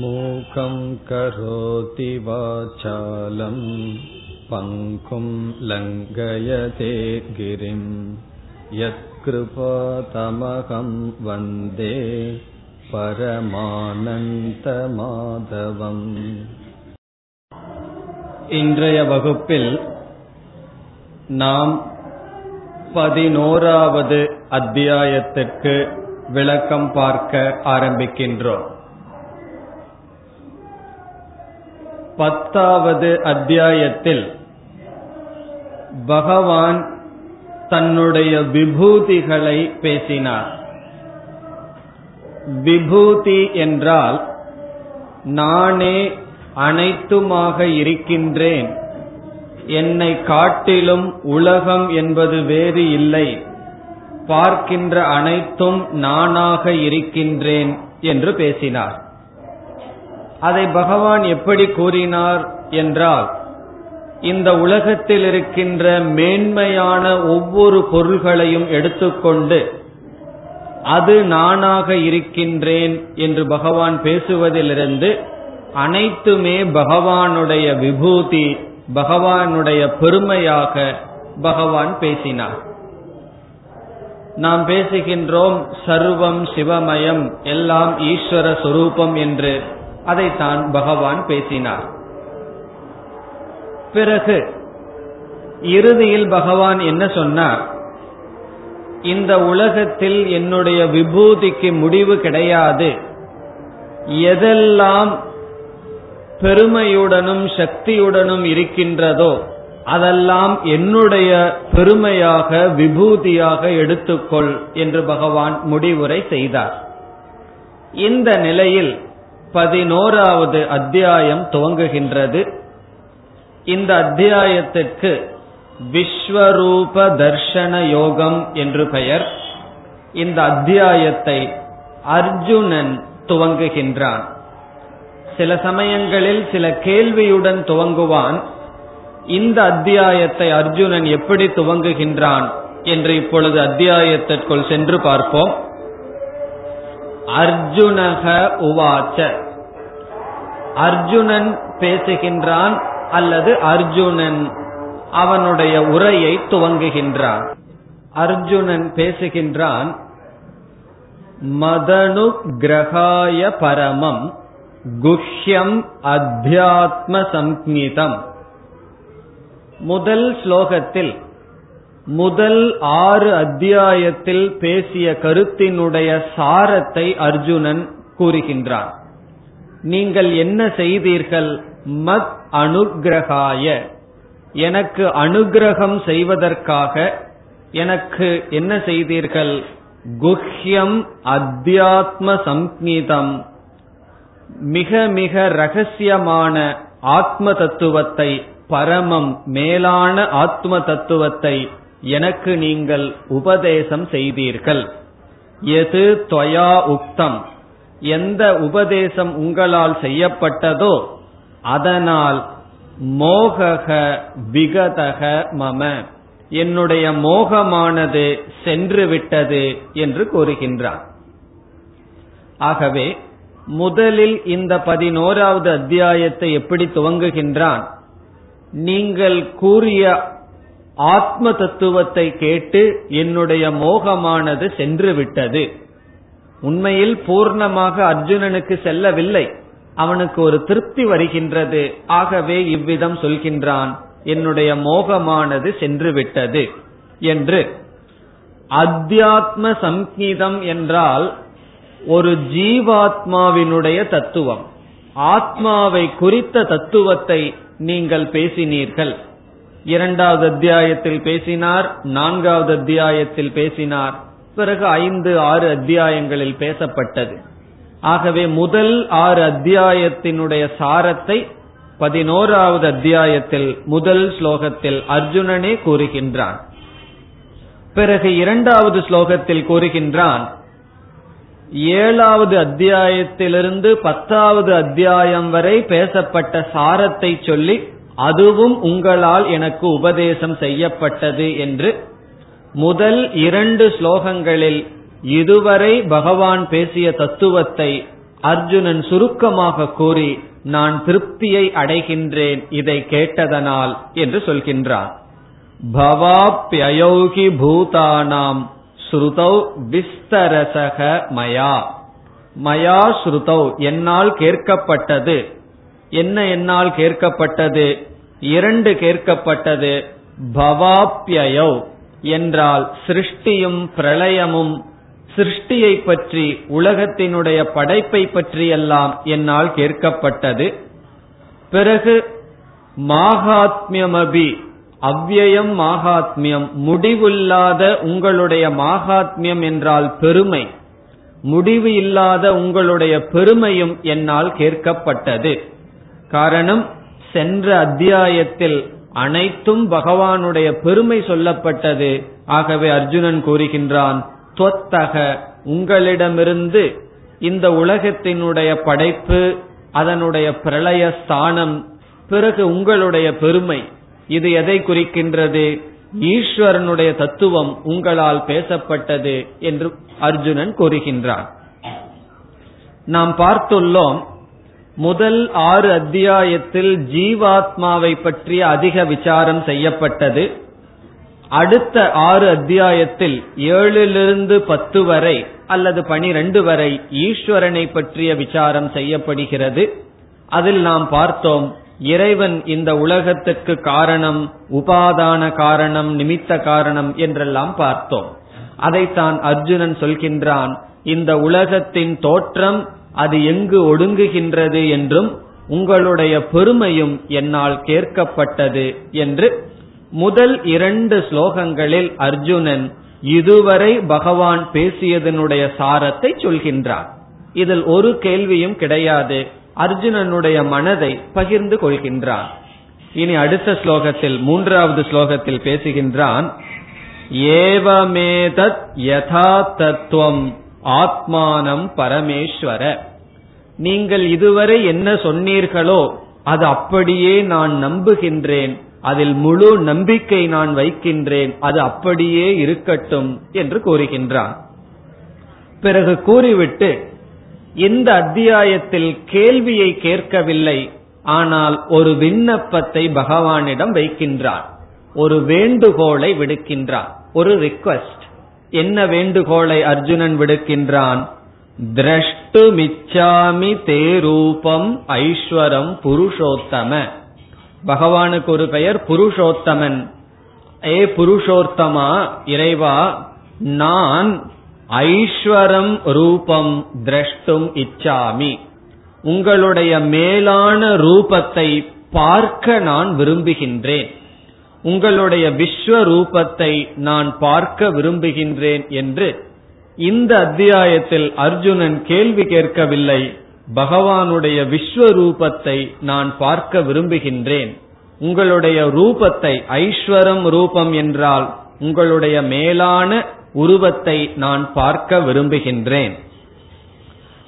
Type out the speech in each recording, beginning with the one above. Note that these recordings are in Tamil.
मूकं करोति वाचालं पङ्कुं लङ्घयते गिरिं यत्कृपातमहं वन्दे பரமானந்தமாதவம் இன்றைய வகுப்பில் நாம் பதினோராவது அத்தியாயத்திற்கு விளக்கம் பார்க்க ஆரம்பிக்கின்றோம் பத்தாவது அத்தியாயத்தில் பகவான் தன்னுடைய விபூதிகளை பேசினார். விபூதி என்றால் நானே அனைத்துமாக இருக்கின்றேன். என்னை காட்டிலும் உலகம் என்பது வேறு இல்லை. பார்க்கின்ற அனைத்தும் நானாக இருக்கின்றேன் என்று பேசினார். அதை பகவான் எப்படி கூறினார் என்றால் இந்த உலகத்தில் இருக்கின்ற மேன்மையான ஒவ்வொரு பொருள்களையும் எடுத்துக்கொண்டு அது நானாக இருக்கின்றேன் என்று பகவான் பேசுவதிலிருந்து அனைத்துமே பகவானுடைய விபூதி பகவானுடைய பெருமையாக பகவான் பேசினார். நாம் பேசுகின்றோம் சர்வம் சிவமயம் எல்லாம் ஈஸ்வர சுரூபம் என்று. அதைத்தான் பகவான் பேசினார். பிறகு இறுதியில் பகவான் என்ன சொன்னார்? இந்த உலகத்தில் என்னுடைய விபூதிக்கு முடிவு கிடையாது. எதெல்லாம் பெருமையுடனும் சக்தியுடனும் இருக்கின்றதோ அதெல்லாம் என்னுடைய பெருமையாக விபூதியாக எடுத்துக்கொள் என்று பகவான் முடிவுரை செய்தார். இந்த நிலையில் பதினோராவது அத்தியாயம் துவங்குகின்றது. இந்த அத்தியாயத்திற்கு விஸ்வரூப தர்ஷன யோகம் என்று பெயர். இந்த அத்தியாயத்தை அர்ஜுனன் துவங்குகின்றான். சில சமயங்களில் சில கேள்வியுடன் துவங்குவான். இந்த அத்தியாயத்தை அர்ஜுனன் எப்படி துவங்குகின்றான் என்று இப்பொழுது அத்தியாயத்திற்குள் சென்று பார்ப்போம். அர்ஜுனக உவாச்ச. அர்ஜுனன் பேசுகின்றான் அல்லது அர்ஜுனன் அவனுடைய உரையை துவங்குகின்றான். அர்ஜுனன் பேசுகின்றான் மதனு கிரகாய பரமம் குஹ்யம் அத்தியாத்ம சம்ஹிதம் முதல் ஸ்லோகத்தில் முதல் ஆறு அத்தியாயத்தில் பேசிய கருத்தினுடைய சாரத்தை அர்ஜுனன் கூறுகின்றான். நீங்கள் என்ன செய்தீர்கள்? மத் அனுகிரகாய. எனக்கு அனுகிரகம் செய்வதற்காக எனக்கு என்ன செய்தீர்கள்? குஹ்யம் அத்தியாத்ம சங்கீதம் மிக மிக ரகசியமான ஆத்ம தத்துவத்தை பரமம் மேலான ஆத்ம தத்துவத்தை எனக்கு நீங்கள் உபதேசம் செய்தீர்கள். எது தொயா உக்தம்? எந்த உபதேசம் உங்களால் செய்யப்பட்டதோ அதனால் மோகக விகதக மம. என்னுடைய மோகமானது சென்று விட்டது என்று கூறுகின்றார். ஆகவே முதலில் இந்த பதினோராவது அத்தியாயத்தை எப்படி துவங்குகின்றான்? நீங்கள் கூறிய ஆத்ம தத்துவத்தை கேட்டு என்னுடைய மோகமானது சென்று விட்டது உண்மையில் பூர்ணமாக அர்ஜுனனுக்கு செல்லவில்லை. அவனுக்கு ஒரு திருப்தி வருகின்றது. ஆகவே இவ்விதம் சொல்கின்றான் என்னுடைய மோகமானது சென்று விட்டது என்று. அத்தியாத்ம சங்கீதம் என்றால் ஒரு ஜீவாத்மாவினுடைய தத்துவம். ஆத்மாவை குறித்த தத்துவத்தை நீங்கள் பேசினீர்கள். இரண்டாவது அத்தியாயத்தில் பேசினார் நான்காவது அத்தியாயத்தில் பேசினார். பிறகு ஐந்து ஆறு அத்தியாயங்களில் பேசப்பட்டது. ஆகவே முதல் ஆறு அத்தியாயத்தினுடைய சாரத்தை பதினோராவது அத்தியாயத்தில் முதல் ஸ்லோகத்தில் அர்ஜுனனே கூறுகின்றான். பிறகு இரண்டாவது ஸ்லோகத்தில் கூறுகின்றான் ஏழாவது அத்தியாயத்திலிருந்து பத்தாவது அத்தியாயம் வரை பேசப்பட்ட சாரத்தை சொல்லி அதுவும் உங்களால் எனக்கு உபதேசம் செய்யப்பட்டது என்று முதல் இரண்டு ஸ்லோகங்களில் இதுவரை பகவான் பேசிய தத்துவத்தை அர்ஜுனன் சுருக்கமாக கூறி நான் திருப்தியை அடைகின்றேன் இதை கேட்டதனால் என்று சொல்கின்றான் பவாப்யயோகி பூதானாம் ஸ்ருதௌ விஸ்தரசக மயா. மயா ஸ்ருதௌ என்னால் கேட்கப்பட்டது. என்ன என்னால் கேட்கப்பட்டது? இரண்டு கேட்கப்பட்டது. பவாப்யயோ என்றால் சிருஷ்டியும் பிரளயமும். சிருஷ்டியை பற்றி உலகத்தினுடைய படைப்பை பற்றியெல்லாம் என்னால் கேட்கப்பட்டது. பிறகு மாகாத்மியமபி அவ்யயம் மாகாத்மியம் முடிவில்லாத உங்களுடைய மாகாத்மியம் என்றால் பெருமை. முடிவு இல்லாத உங்களுடைய பெருமையும் என்னால் கேட்கப்பட்டது. காரணம் சென்ற அத்தியாயத்தில் அனைத்தும் பகவானுடைய பெருமை சொல்லப்பட்டது. ஆகவே அர்ஜுனன் கூறுகின்றான் தொத்தக உங்களிடமிருந்து இந்த உலகத்தினுடைய படைப்பு அதனுடைய பிரளய ஸ்தானம் பிறகு உங்களுடைய பெருமை இது எதை குறிக்கின்றது? ஈஸ்வரனுடைய தத்துவம் உங்களால் பேசப்பட்டது என்று அர்ஜுனன் கூறுகின்றான். நாம் பார்த்துள்ளோம் முதல் ஆறு அத்தியாயத்தில் ஜீவாத்மாவை பற்றிய அதிக விசாரம் செய்யப்பட்டது. அடுத்த ஆறு அத்தியாயத்தில் ஏழிலிருந்து பத்து வரை அல்லது பனிரெண்டு வரை ஈஸ்வரனை பற்றிய விசாரம் செய்யப்படுகிறது. அதில் நாம் பார்த்தோம் இறைவன் இந்த உலகத்துக்கு காரணம் உபாதான காரணம் நிமித்த காரணம் என்றெல்லாம் பார்த்தோம். அதைத்தான் அர்ஜுனன் சொல்கின்றான் இந்த உலகத்தின் தோற்றம் அது எங்கு ஒடுங்குகின்றது என்றும் உங்களுடைய பெருமையும் என்னால் கேட்கப்பட்டது என்று முதல் இரண்டு ஸ்லோகங்களில் அர்ஜுனன் இதுவரை பகவான் பேசியதனுடைய சாரத்தை சொல்கின்றார். இதில் ஒரு கேள்வியும் கிடையாது. அர்ஜுனனுடைய மனதை பகிர்ந்து கொள்கின்றான். இனி அடுத்த ஸ்லோகத்தில் மூன்றாவது ஸ்லோகத்தில் பேசுகின்றான். ஏவமேதத் யதா தத்துவம் ஆத்மானம் பரமேஸ்வர. நீங்கள் இதுவரை என்ன சொன்னீர்களோ அது அப்படியே நான் நம்புகின்றேன். அதில் முழு நம்பிக்கை நான் வைக்கின்றேன். அது அப்படியே இருக்கட்டும் என்று கூறுகின்றான் பிறகு கூறிவிட்டு இந்த அத்தியாயத்தில் கேள்வியை கேட்கவில்லை. ஆனால் ஒரு விண்ணப்பத்தை பகவானிடம் வைக்கின்றார். ஒரு வேண்டுகோளை விடுக்கின்றார். ஒரு ரிக்வஸ்ட் என்ன வேண்டுகோளை அர்ஜுனன் விடுக்கின்றான்? திரஷ்டுமிச்சாமி தே ரூபம் ஐஸ்வரம் புருஷோத்தம. பகவானுக்கு ஒரு பெயர் புருஷோத்தமன். ஏ புருஷோத்தமா இறைவா நான் ஐஸ்வரம் ரூபம் திரஷ்டும் இச்சாமி. உங்களுடைய மேலான ரூபத்தை பார்க்க நான் விரும்புகின்றேன். உங்களுடைய விஸ்வரூபத்தை நான் பார்க்க விரும்புகின்றேன் என்று இந்த அத்தியாயத்தில் அர்ஜுனன் கேள்வி கேட்கவில்லை. பகவானுடைய விஸ்வரூபத்தை நான் பார்க்க விரும்புகின்றேன். உங்களுடைய ரூபத்தை ஐஸ்வரம் ரூபம் என்றால் உங்களுடைய மேலான உருவத்தை நான் பார்க்க விரும்புகின்றேன்.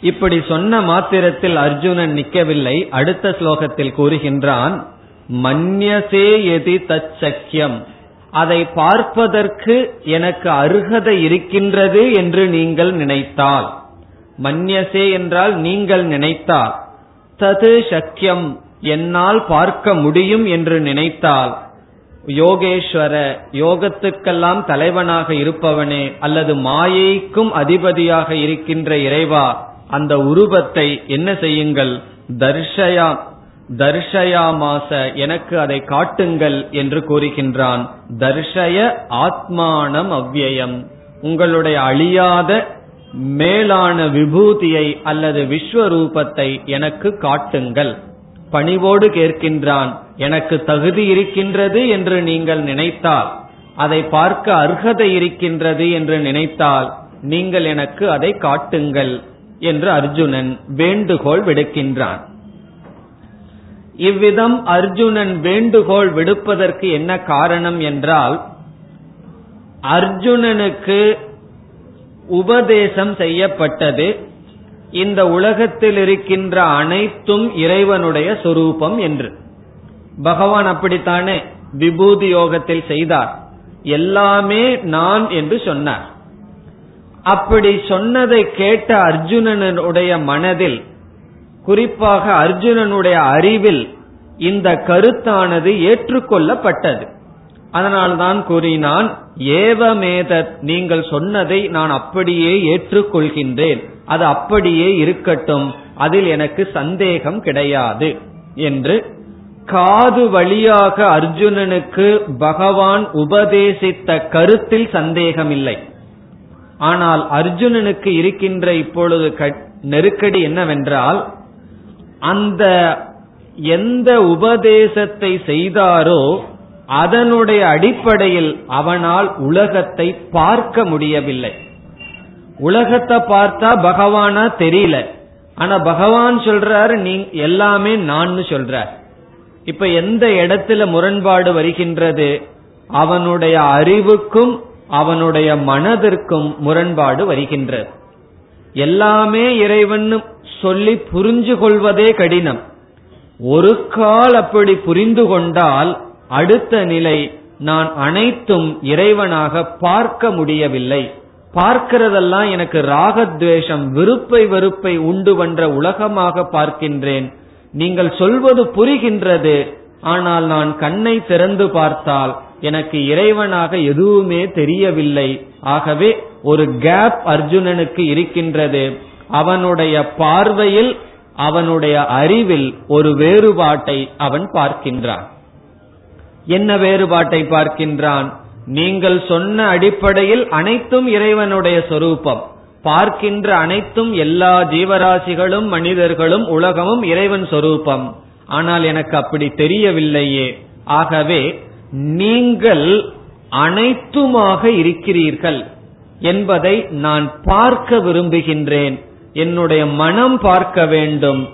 இப்படி சொன்ன மாத்திரத்தில் அர்ஜுனன் நிற்கவில்லை. அடுத்த ஸ்லோகத்தில் கூறுகின்றான் மன்யசே எதி தச்சக்கியம். அதை பார்ப்பதற்கு எனக்கு அருகதை இருக்கின்றது என்று நீங்கள் நினைத்தால். மன்யசே என்றால் நீங்கள் நினைத்தால். தது சக்கியம் என்னால் பார்க்க முடியும் என்று நினைத்தால். யோகேஸ்வர யோகத்துக்கெல்லாம் தலைவனாக இருப்பவனே அல்லது மாயைக்கும் அதிபதியாக இருக்கின்ற இறைவா அந்த உருவத்தை என்ன செய்யுங்கள்? தர்ஷயா தர்ஷயாமாச எனக்கு அதை காட்டுங்கள் என்று கூறுகின்றான். தர்ஷய ஆத்மானம் அவ்வியம். உங்களுடைய அழியாத மேலான விபூதியை அல்லது விஸ்வரூபத்தை எனக்கு காட்டுங்கள். பணிவோடு கேட்கின்றான் எனக்கு தகுதி இருக்கின்றது என்று நீங்கள் நினைத்தால் அதை பார்க்க அர்ஹதை இருக்கின்றது என்று நினைத்தால் நீங்கள் எனக்கு அதை காட்டுங்கள் என்று அர்ஜுனன் வேண்டுகோள் விடுக்கின்றான். இவ்விதம் அர்ஜுனன் வேண்டுகோள் விடுப்பதற்கு என்ன காரணம் என்றால் அர்ஜுனனுக்கு உபதேசம் செய்யப்பட்டது. இந்த உலகத்தில் இருக்கின்ற அனைத்தும் இறைவனுடைய சொரூபம் என்று. பகவான் அப்படித்தானே விபூதி யோகத்தில் செய்தார். எல்லாமே நான் என்று சொன்னார். அப்படி சொன்னதை கேட்ட அர்ஜுனனுடைய மனதில் குறிப்பாக அர்ஜுனனுடைய அறிவில் இந்த கருத்தானது ஏற்றுக்கொள்ளப்பட்டது. அதனால்தான் கூறினான் ஏவமேத நீங்கள் சொன்னதை நான் அப்படியே ஏற்றுக்கொள்கின்றேன். அது அப்படியே இருக்கட்டும். அதில் எனக்கு சந்தேகம் கிடையாது. என்று காது வழியாக அர்ஜுனனுக்கு பகவான் உபதேசித்த கருத்தில் சந்தேகம் இல்லை ஆனால் அர்ஜுனனுக்கு இருக்கின்ற இப்பொழுது நெருக்கடி என்னவென்றால் அந்த எந்த உபதேசத்தை செய்தாரோ அதனுடைய அடிப்படையில் அவனால் உலகத்தை பார்க்க முடியவில்லை. உலகத்தை பார்த்தா பகவானா தெரியல. ஆனா பகவான் சொல்றாரு நீ எல்லாமே நான் சொல்ற. இப்ப எந்த இடத்துல முரண்பாடு வருகின்றது? அவனுடைய அறிவுக்கும் அவனுடைய மனதிற்கும் முரண்பாடு வருகின்றது. எல்லாமே இறைவன் சொல்லி புரிஞ்சு கொள்வதே கடினம். ஒரு கால் அப்படி புரிந்து கொண்டால் அடுத்த நிலை நான் அனைத்தும் இறைவனாக பார்க்க முடியவில்லை. பார்க்கிறதெல்லாம் எனக்கு ராகத்வேஷம் விருப்பை வெறுப்பை உண்டு வன்ற உலகமாக பார்க்கின்றேன். நீங்கள் சொல்வது புரிகின்றது ஆனால் நான் கண்ணை திறந்து பார்த்தால் எனக்கு இறைவனாக எதுவுமே தெரியவில்லை. ஆகவே ஒரு கேப் அர்ஜுனனுக்கு இருக்கின்றது. அவனுடைய பார்வையில் அவனுடைய அறிவில் ஒரு வேறுபாட்டை அவன் பார்க்கின்றான். என்ன வேறுபாட்டை பார்க்கின்றான்? நீங்கள் சொன்ன அடிப்படையில் அனைத்தும் இறைவனுடைய சொரூபம். பார்க்கின்ற அனைத்தும் எல்லா ஜீவராசிகளும் மனிதர்களும் உலகமும் இறைவன் சொரூபம். ஆனால் எனக்கு அப்படி தெரியவில்லையே. ஆகவே நீங்கள் அனைத்துமாக இருக்கிறீர்கள் என்பதை நான் பார்க்க விரும்புகின்றேன். என்னுடைய மனம் பார்க்க வேண்டும்.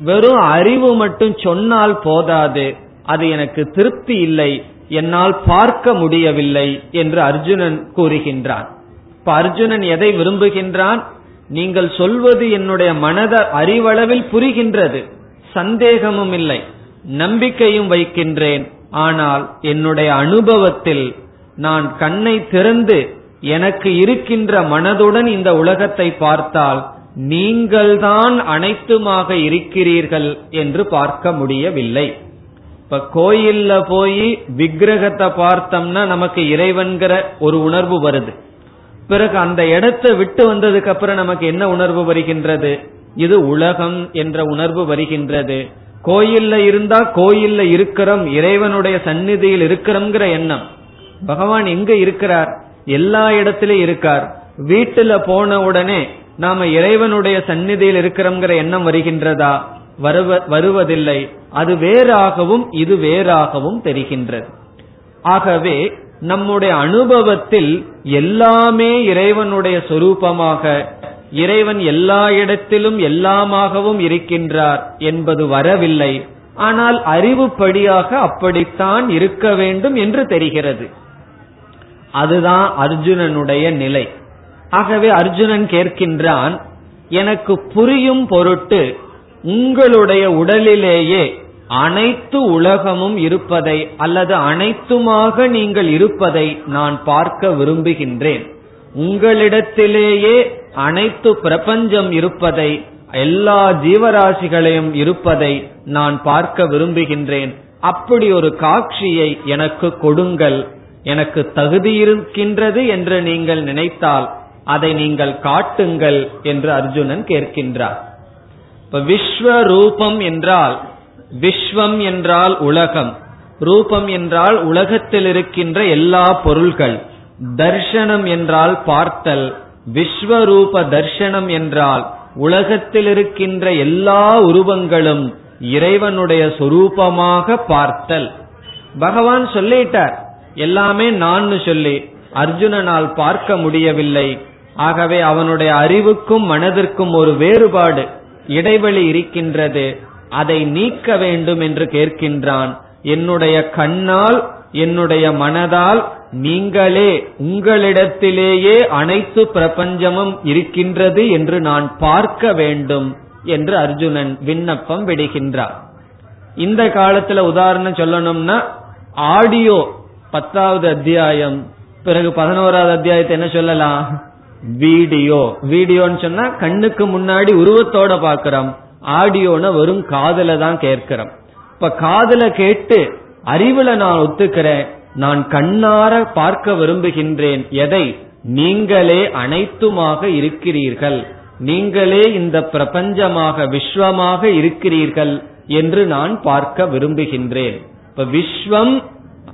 வெறும் அறிவு மட்டும் சொன்னால் போதாது. அது எனக்கு திருப்தி இல்லை. என்னால் பார்க்க முடியவில்லை என்று அர்ஜுனன் கூறுகின்றான். இப்ப அர்ஜுனன் எதை விரும்புகின்றான்? நீங்கள் சொல்வது என்னுடைய மனத அறிவளவில் புரிகின்றது. சந்தேகமும் இல்லை. நம்பிக்கையும் வைக்கின்றேன். ஆனால் என்னுடைய அனுபவத்தில் நான் கண்ணை திறந்து எனக்கு இருக்கின்ற மனதுடன் இந்த உலகத்தை பார்த்தால் நீங்கள்தான் அனைத்துமாக இருக்கிறீர்கள் என்று பார்க்க முடியவில்லை. இப்ப கோயில்ல போய் விக்கிரகத்தை பார்த்தோம்னா நமக்கு இறைவன்கிற ஒரு உணர்வு வருது. பிறகு அந்த இடத்தை விட்டு வந்ததுக்கு அப்புறம் நமக்கு என்ன உணர்வு வருகின்றது? இது உலகம் என்ற உணர்வு வருகின்றது. கோயில்ல இருந்தா கோயில்ல இருக்கிறோம் இறைவனுடைய சந்நிதியில் இருக்கிறோம்ங்கிற எண்ணம். பகவான் எங்க இருக்கிறார்? எல்லா இடத்திலும் இருக்கார். வீட்டுல போன உடனே நாம இறைவனுடைய சந்நிதியில் இருக்கிறோங்கிற எண்ணம் வருகின்றதா? வருவதில்லை. அது வேறாகவும் இது வேறாகவும் தெரிகின்றது. ஆகவே நம்முடைய அனுபவத்தில் எல்லாமே இறைவனுடைய சொரூபமாக இறைவன் எல்லா இடத்திலும் எல்லாமாகவும் இருக்கின்றார் என்பது வரவில்லை. ஆனால் அறிவுப்படியாக அப்படித்தான் இருக்க வேண்டும் என்று தெரிகிறது. அதுதான் அர்ஜுனனுடைய நிலை. ஆகவே அர்ஜுனன் கேட்கின்றான் எனக்கு புரியும் பொருட்டு உங்களுடைய உடலிலேயே அனைத்து உலகமும் இருப்பதை அல்லது அனைத்துமாக நீங்கள் இருப்பதை நான் பார்க்க விரும்புகின்றேன். உங்களிடத்திலேயே அனைத்து பிரபஞ்சம் இருப்பதை எல்லா ஜீவராசிகளையும் இருப்பதை நான் பார்க்க விரும்புகின்றேன். அப்படி ஒரு காட்சியை எனக்கு கொடுங்கள். எனக்கு தகுதி இருக்கின்றது என்று நீங்கள் நினைத்தால் அதை நீங்கள் காட்டுங்கள் என்று அர்ஜுனன் கேட்கின்றார். இப்ப விஸ்வரூபம் என்றால் விஸ்வம் என்றால் உலகம். ரூபம் என்றால் உலகத்தில் இருக்கின்ற எல்லா பொருள்கள். தர்ஷனம் என்றால் பார்த்தல். விஸ்வரூப தர்ஷனம் என்றால் உலகத்தில் இருக்கின்ற எல்லா உருவங்களும் இறைவனுடைய சொரூபமாக பார்த்தல். பகவான் சொல்லிட்டார் எல்லாமே நான் சொல்லி அர்ஜுனனால் பார்க்க முடியவில்லை. ஆகவே அவனுடைய அறிவுக்கும் மனதிற்கும் ஒரு வேறுபாடு இடைவெளி இருக்கின்றது. அதை நீக்க வேண்டும் என்று கேட்கின்றான். என்னுடைய கண்ணால் என்னுடைய மனதால் நீங்களே உங்களிடத்திலேயே அனைத்து பிரபஞ்சமும் இருக்கின்றது என்று நான் பார்க்க வேண்டும் என்று அர்ஜுனன் விண்ணப்பம் விடுகின்றார். இந்த காலத்துல உதாரணம் சொல்லணும்னா ஆடியோ பத்தாவது அத்தியாயம் பிறகு பதினோராவது அத்தியாயத்தை என்ன சொல்லலாம்? வீடியோ. வீடியோன்னு சொன்னா கண்ணுக்கு முன்னாடி உருவத்தோட பாக்கிறோம் ஆடியோன்னு வெறும் காதல தான் கேட்கிறோம். இப்ப காதல கேட்டு அறிவுல நான் ஒத்துக்கிறேன். நான் கண்ணார பார்க்க விரும்புகின்றேன். எதை? நீங்களே அனைத்துமாக இருக்கிறீர்கள். நீங்களே இந்த பிரபஞ்சமாக விஸ்வமாக இருக்கிறீர்கள் என்று நான் பார்க்க விரும்புகின்றேன். இப்ப விஸ்வம்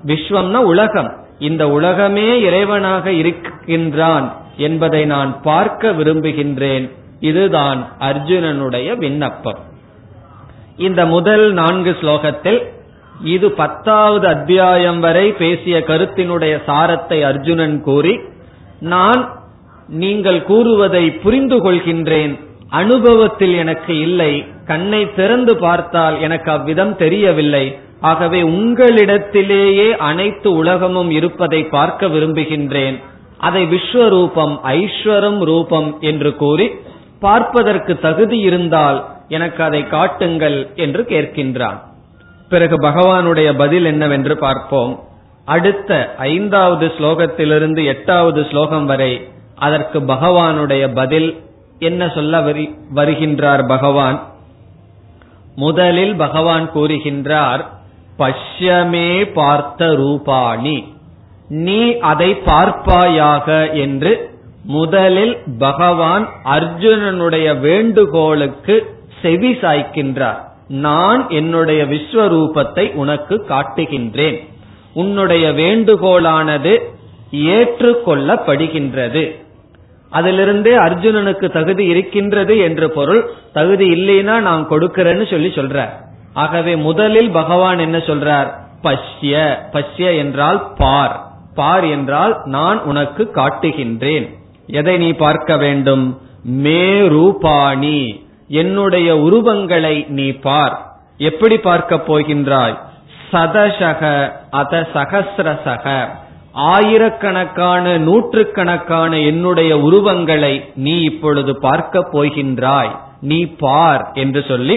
விஸ்வம்னா உலகம். இந்த உலகமே இறைவனாக இருக்கின்றான் என்பதை நான் பார்க்க விரும்புகின்றேன். இதுதான் அர்ஜுனனுடைய விண்ணப்பம். இந்த முதல் நான்கு ஸ்லோகத்தில் இது பத்தாவது அத்தியாயம் வரை பேசிய கருத்தினுடைய சாரத்தை அர்ஜுனன் கூறி நான் நீங்கள் கூறுவதை புரிந்து கொள்கின்றேன். அனுபவத்தில் எனக்கு இல்லை. கண்ணை திறந்து பார்த்தால் எனக்கு அவ்விதம் தெரியவில்லை. ஆகவே உங்களிடத்திலேயே அனைத்து உலகமும் இருப்பதை பார்க்க விரும்புகின்றேன். அதை விஸ்வரூபம் ஐஸ்வரம் ரூபம் என்று கூறி பார்ப்பதற்கு தகுதி இருந்தால் எனக்கு அதை காட்டுங்கள் என்று கேட்கின்றான். பிறகு பகவானுடைய பதில் என்னவென்று பார்ப்போம். அடுத்த ஐந்தாவது ஸ்லோகத்திலிருந்து எட்டாவது ஸ்லோகம் வரை அதற்கு பகவானுடைய பதில் என்ன சொல்ல வருகின்றார் பகவான்? முதலில் பகவான் கூறுகின்றார் பஷ்யமே பார்த்த ரூபாணி. நீ அதை பார்ப்பாயாக என்று முதலில் பகவான் அர்ஜுனனுடைய வேண்டுகோளுக்கு செவி சாய்க்கின்றார். நான் என்னுடைய விஸ்வரூபத்தை உனக்கு காட்டுகின்றேன். உன்னுடைய வேண்டுகோளானது ஏற்றுக்கொள்ளப்படுகின்றது. அதிலிருந்தே அர்ஜுனனுக்கு தகுதி இருக்கின்றது என்று பொருள் தகுதி இல்லைன்னா நான் கொடுக்கிறேன்னு சொல்லி சொல்றார். ஆகவே முதலில் பகவான் என்ன சொல்றார்? பஷ்ய பஷ்ய என்றால் பார். பார் என்றால் நான் உனக்கு காட்டுகின்றேன். எதை நீ பார்க்க வேண்டும்? மே ரூபாணி. என்னுடைய உருவங்களை நீ பார். எப்படி பார்க்க போகின்றாய்? சதசக அத சகசிரசக ஆயிரக்கணக்கான நூற்றுக்கணக்கான என்னுடைய உருவங்களை நீ இப்பொழுது பார்க்க போகின்றாய். நீ பார் என்று சொல்லி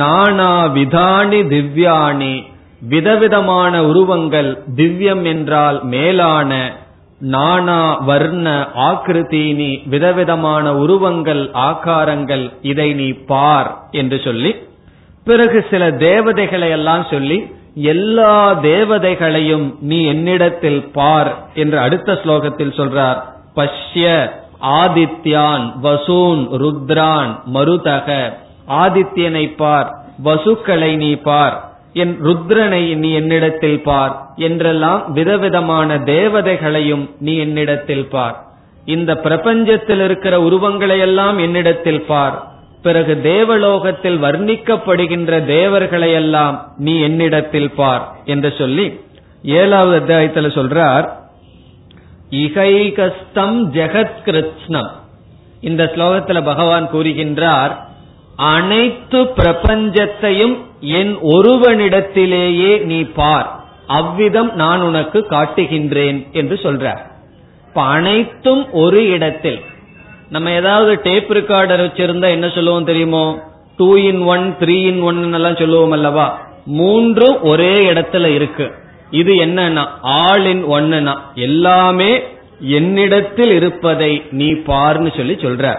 நானா விதானி திவ்யானி விதவிதமான உருவங்கள் திவ்யம் என்றால் மேலான நானா வர்ண ஆக்கிருதி நீ விதவிதமான உருவங்கள் ஆகாரங்கள் இதை நீ பார் என்று சொல்லி பிறகு சில தேவதைகளை எல்லாம் சொல்லி எல்லா தேவதைகளையும் நீ என்னிடத்தில் பார் என்று அடுத்த ஸ்லோகத்தில் சொல்றார். பஷ்ய ஆதித்யான் வசூன் ருத்ரான் மருதக. ஆதித்யனை பார் வசுக்களை நீ பார். என் ருத்ரனை நீ என்னிடத்தில் பார். என்றெல்லாம் விதவிதமான தேவதைகளையும் நீ என்னிடத்தில் பார். இந்த பிரபஞ்சத்தில் இருக்கிற உருவங்களையெல்லாம் என்னிடத்தில் பார். பிறகு தேவலோகத்தில் வர்ணிக்கப்படுகின்ற தேவர்களையெல்லாம் நீ என்னிடத்தில் பார் என்று சொல்லி ஏழாவது அத்தியாயத்தில் சொல்றார். இகைகஸ்தம் ஜெகத் கிருஷ்ணம் இந்த ஸ்லோகத்தில் பகவான் கூறுகின்றார் அனைத்து பிரபஞ்சத்தையும் என் ஒருவனிடத்திலேயே நீ பார். அவ்விதம் நான் உனக்கு காட்டுகின்றேன் என்று சொல்றார். இப்ப அனைத்தும் ஒரு இடத்தில். நம்ம ஏதாவது டேப் ரெக்கார்டர் வச்சிருந்தா என்ன சொல்லுவோம் தெரியுமோ? Two in one three in one எல்லாம் சொல்லுவோம் அல்லவா? மூன்றும் ஒரே இடத்துல இருக்கு. இது என்னன்னா? ஆல் இன் ஒன்னுனா எல்லாமே என்னிடத்தில் இருப்பதை நீ பார்னு சொல்லி சொல்ற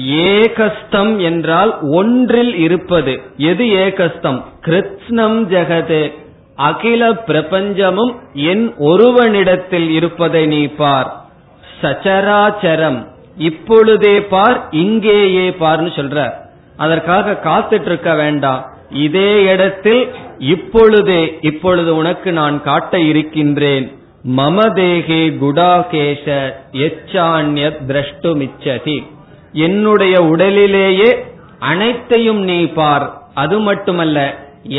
ஏகஸ்தம் என்றால் ஒன்றில் இருப்பது. எது ஏகஸ்தம்? கிருத்னம் ஜெகதே. அகில பிரபஞ்சமும் என் ஒருவனிடத்தில் இருப்பதை நீ பார். சச்சராச்சரம். இப்பொழுதே பார் இங்கேயே பார்னு சொல்ற. அதற்காக காத்துட்டு இருக்க வேண்டாம் இதே இடத்தில் இப்பொழுதே இப்பொழுது உனக்கு நான் காட்ட இருக்கின்றேன். மமதேகே குடாகேஷ எச்சான்ய திரஷ்டுமிச்சதி. என்னுடைய உடலிலேயே அனைத்தையும் நீ பார். அது மட்டுமல்ல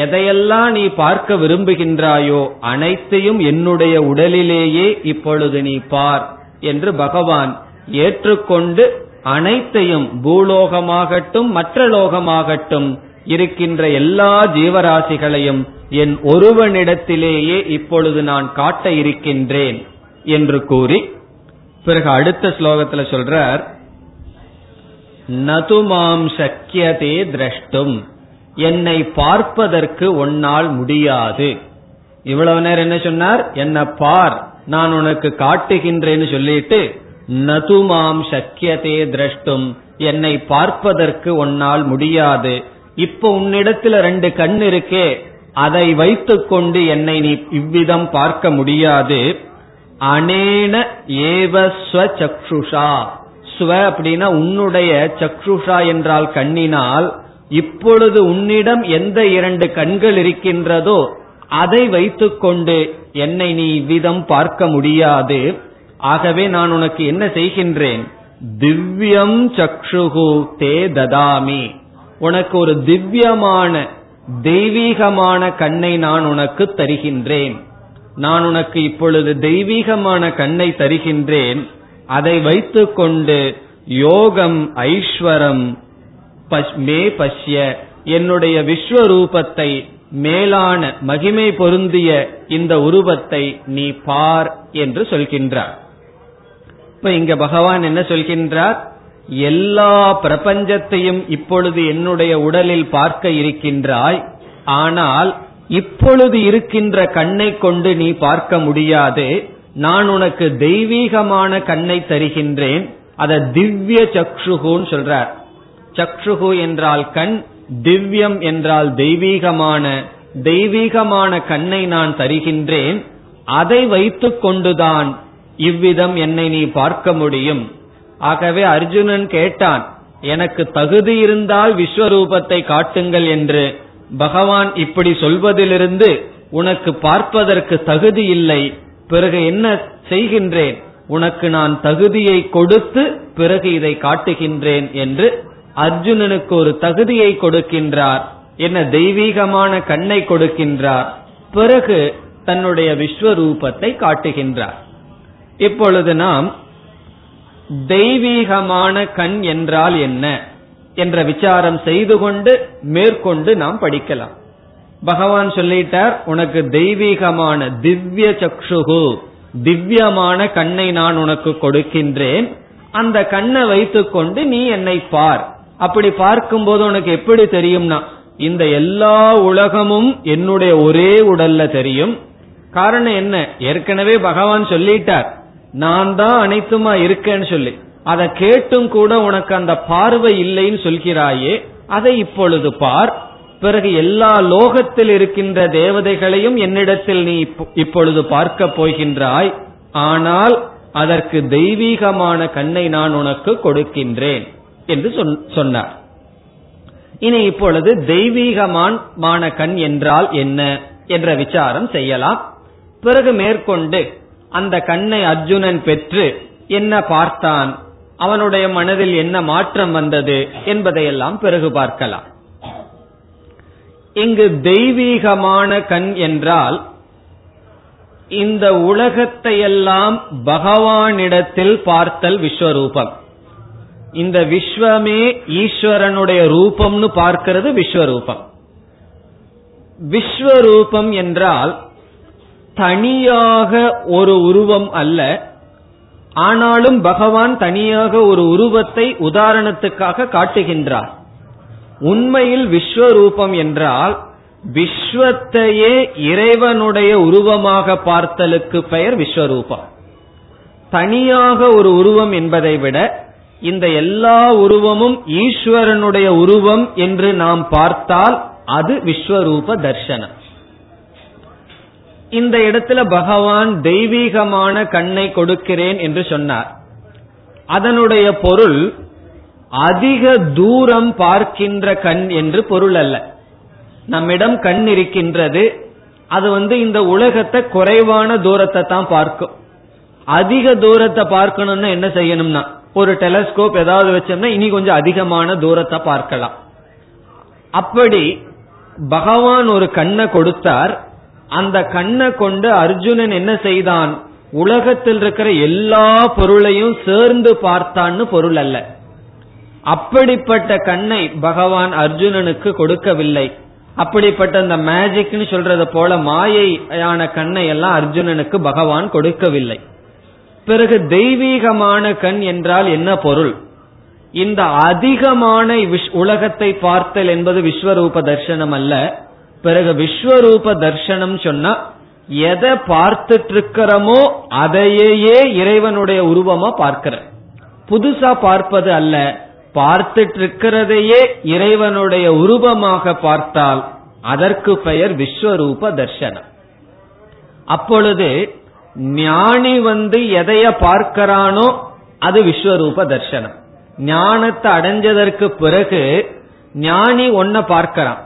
எதையெல்லாம் நீ பார்க்க விரும்புகின்றாயோ அனைத்தையும் என்னுடைய உடலிலேயே இப்பொழுது நீ பார் என்று பகவான் ஏற்றுக்கொண்டு அனைத்தையும் பூலோகமாகட்டும் மற்ற லோகமாகட்டும் இருக்கின்ற எல்லா ஜீவராசிகளையும் என் ஒருவனிடத்திலேயே இப்பொழுது நான் காட்ட இருக்கின்றேன் என்று கூறி பிறகு அடுத்த ஸ்லோகத்தில் சொல்றார் நதுமாம் சக்கியதே திரஷ்டும். என்னை பார்ப்பதற்கு உன்னால் முடியாது. இவ்வளவு நேரம் என்ன சொன்னார்? என்ன பார் நான் உனக்கு காட்டுகின்றேன்னு சொல்லிட்டு நதுமாம் சக்கியதே திரஷ்டும். என்னை பார்ப்பதற்கு உன்னால் முடியாது. இப்ப உன்னிடத்துல ரெண்டு கண் இருக்கே அதை வைத்துக்கொண்டு என்னை நீ இவ்விதம் பார்க்க முடியாது. அனேன ஏவ ஸ்வசக்ஷுஷா ஸ்வ அப்படின்னா உன்னுடைய சக்ஷுஷா என்றால் கண்ணினால் இப்பொழுது உன்னிடம் எந்த இரண்டு கண்கள் இருக்கின்றதோ அதை வைத்துக்கொண்டு என்னை நீ இவ்விதம் பார்க்க முடியாது. ஆகவே நான் உனக்கு என்ன செய்கின்றேன்? திவ்யம் சக்ஷுகு தே ததாமி. உனக்கு ஒரு திவ்யமான தெய்வீகமான கண்ணை நான் உனக்கு தருகின்றேன். நான் உனக்கு இப்பொழுது தெய்வீகமான கண்ணை தருகின்றேன். அதை வைத்துக்கொண்டு யோகம் ஐஸ்வரம் மே பஷ்ய என்னுடைய விஸ்வரூபத்தை மேலான மகிமை பொருந்திய இந்த உருவத்தை நீ பார் என்று சொல்கின்றார். இப்ப இங்க பகவான் என்ன சொல்கின்றார்? எல்லா பிரபஞ்சத்தையும் இப்பொழுது என்னுடைய உடலில் பார்க்க இருக்கின்றாய் ஆனால் இப்பொழுது இருக்கின்ற கண்ணை கொண்டு நீ பார்க்க முடியாது நான் உனக்கு தெய்வீகமான கண்ணை தருகின்றேன். அத திவ்ய சக்ஷுகுன்னு சொல்றார். சக்ஷுகு என்றால் கண் திவ்யம் என்றால் தெய்வீகமான தெய்வீகமான கண்ணை நான் தருகின்றேன். அதை வைத்துக் கொண்டுதான் இவ்விதம் என்னை நீ பார்க்க முடியும். ஆகவே அர்ஜுனன் கேட்டான் எனக்கு தகுதி இருந்தால் விஸ்வரூபத்தை காட்டுங்கள் என்று. பகவான் இப்படி சொல்வதிலிருந்து உனக்கு பார்ப்பதற்கு தகுதி இல்லை. பிறகு என்ன செய்கின்றேன்? உனக்கு நான் தகுதியை கொடுத்து பிறகு இதை காட்டுகின்றேன் என்று அர்ஜுனனுக்கு ஒரு தகுதியை கொடுக்கின்றார். என்ன தெய்வீகமான கண்ணை கொடுக்கின்றார். பிறகு தன்னுடைய விஸ்வரூபத்தை காட்டுகின்றார். இப்பொழுது நாம் தெய்வீகமான கண் என்றால் என்ன? என்ற விசாரம் செய்து கொண்டு மேற்கொண்டு நாம் படிக்கலாம். பகவான் சொல்லிட்டார் உனக்கு தெய்வீகமான திவ்ய சக்ஷுகு திவ்யமான கண்ணை நான் உனக்கு கொடுக்கின்றேன். அந்த கண்ணை வைத்துக்கொண்டு நீ என்னை பார். அப்படி பார்க்கும்போது உனக்கு எப்படி தெரியும்னா இந்த எல்லா உலகமும் என்னுடைய ஒரே உடல்ல தெரியும். காரணம் என்ன? ஏற்கனவே பகவான் சொல்லிட்டார் நான் தான் அனைத்துமா இருக்கேன்னு சொல்லி. அதை கேட்டும் கூட உனக்கு அந்த பார்வை இல்லைன்னு சொல்கிறாயே அதை இப்பொழுது பார். பிறகு எல்லா லோகத்தில் இருக்கின்ற தேவதைகளையும் என்னிடத்தில் நீ இப்பொழுது பார்க்க போகின்றாய். ஆனால் அதற்கு தெய்வீகமான கண்ணை நான் உனக்கு கொடுக்கின்றேன் என்று சொன்னார். இனி இப்பொழுது தெய்வீகமான கண் என்றால் என்ன என்ற விசாரம் செய்யலாம். பிறகு மேற்கொண்டு அந்த கண்ணை அர்ஜுனன் பெற்று என்ன பார்த்தான்? அவனுடைய மனதில் என்ன மாற்றம் வந்தது? என்பதையெல்லாம் பிறகு பார்க்கலாம். இங்கு தெய்வீகமான கண் என்றால் இந்த உலகத்தையெல்லாம் பகவானிடத்தில் பார்த்தல் விஸ்வரூபம். இந்த விஸ்வமே ஈஸ்வரனுடைய ரூபம்னு பார்க்கிறது விஸ்வரூபம். விஸ்வரூபம் என்றால் தனியாக ஒரு உருவம் அல்ல ஆனாலும் பகவான் தனியாக ஒரு உருவத்தை உதாரணத்துக்காக காட்டுகின்றார். உண்மையில் விஸ்வரூபம் என்றால் விஸ்வத்தையே இறைவனுடைய உருவமாக பார்த்தலுக்கு பெயர் விஸ்வரூபம். தனியாக ஒரு உருவம் என்பதை விட இந்த எல்லா உருவமும் ஈஸ்வரனுடைய உருவம் என்று நாம் பார்த்தால் அது விஸ்வரூப தர்சனம். இந்த இடத்துல பகவான் தெய்வீகமான கண்ணை கொடுக்கிறேன் என்று சொன்னார். அதனுடைய பொருள் அதிக தூரம் பார்க்கின்ற கண் என்று பொருள் அல்ல. நம்மிடம் கண் இருக்கின்றது. அது வந்து இந்த உலகத்தை குறைவான தூரத்தை தான் பார்க்கும். அதிக தூரத்தை பார்க்கணும்னா என்ன செய்யணும்னா ஒரு டெலஸ்கோப் ஏதாவது வச்சோம்னா இனி கொஞ்சம் அதிகமான தூரத்தை பார்க்கலாம். அப்படி பகவான் ஒரு கண்ணை கொடுத்தார். அந்த கண்ணை கொண்டு அர்ஜுனன் என்ன செய்தான்? உலகத்தில் இருக்கிற எல்லா பொருளையும் சேர்ந்து பார்த்தான்னு பொருள் அல்ல. அப்படிப்பட்ட கண்ணை பகவான் அர்ஜுனனுக்கு கொடுக்கவில்லை. அப்படிப்பட்ட அந்த மேஜிக்னு சொல்றது போல மாயையான கண்ணை எல்லாம் அர்ஜுனனுக்கு பகவான் கொடுக்கவில்லை. பிறகு தெய்வீகமான கண் என்றால் என்ன பொருள்? இந்த அதிகமான உலகத்தை பார்த்தல் என்பது விஸ்வரூப தர்சனம் அல்ல. பிறகு விஸ்வரூப தர்சனம் சொன்னா எதை பார்த்துட்டு இருக்கிறோமோ அதையே இறைவனுடைய உருவமா பார்க்கிற புதுசா பார்ப்பது அல்ல. பார்த்துட்டு இருக்கிறதையே இறைவனுடைய உருவமாக பார்த்தால் அதற்கு பெயர் விஸ்வரூப தர்சனம். அப்பொழுது ஞானி வந்து எதைய பார்க்கிறானோ அது விஸ்வரூப தர்சனம். ஞானத்தை அடைஞ்சதற்கு பிறகு ஞானி ஒன்ன பார்க்கிறான்.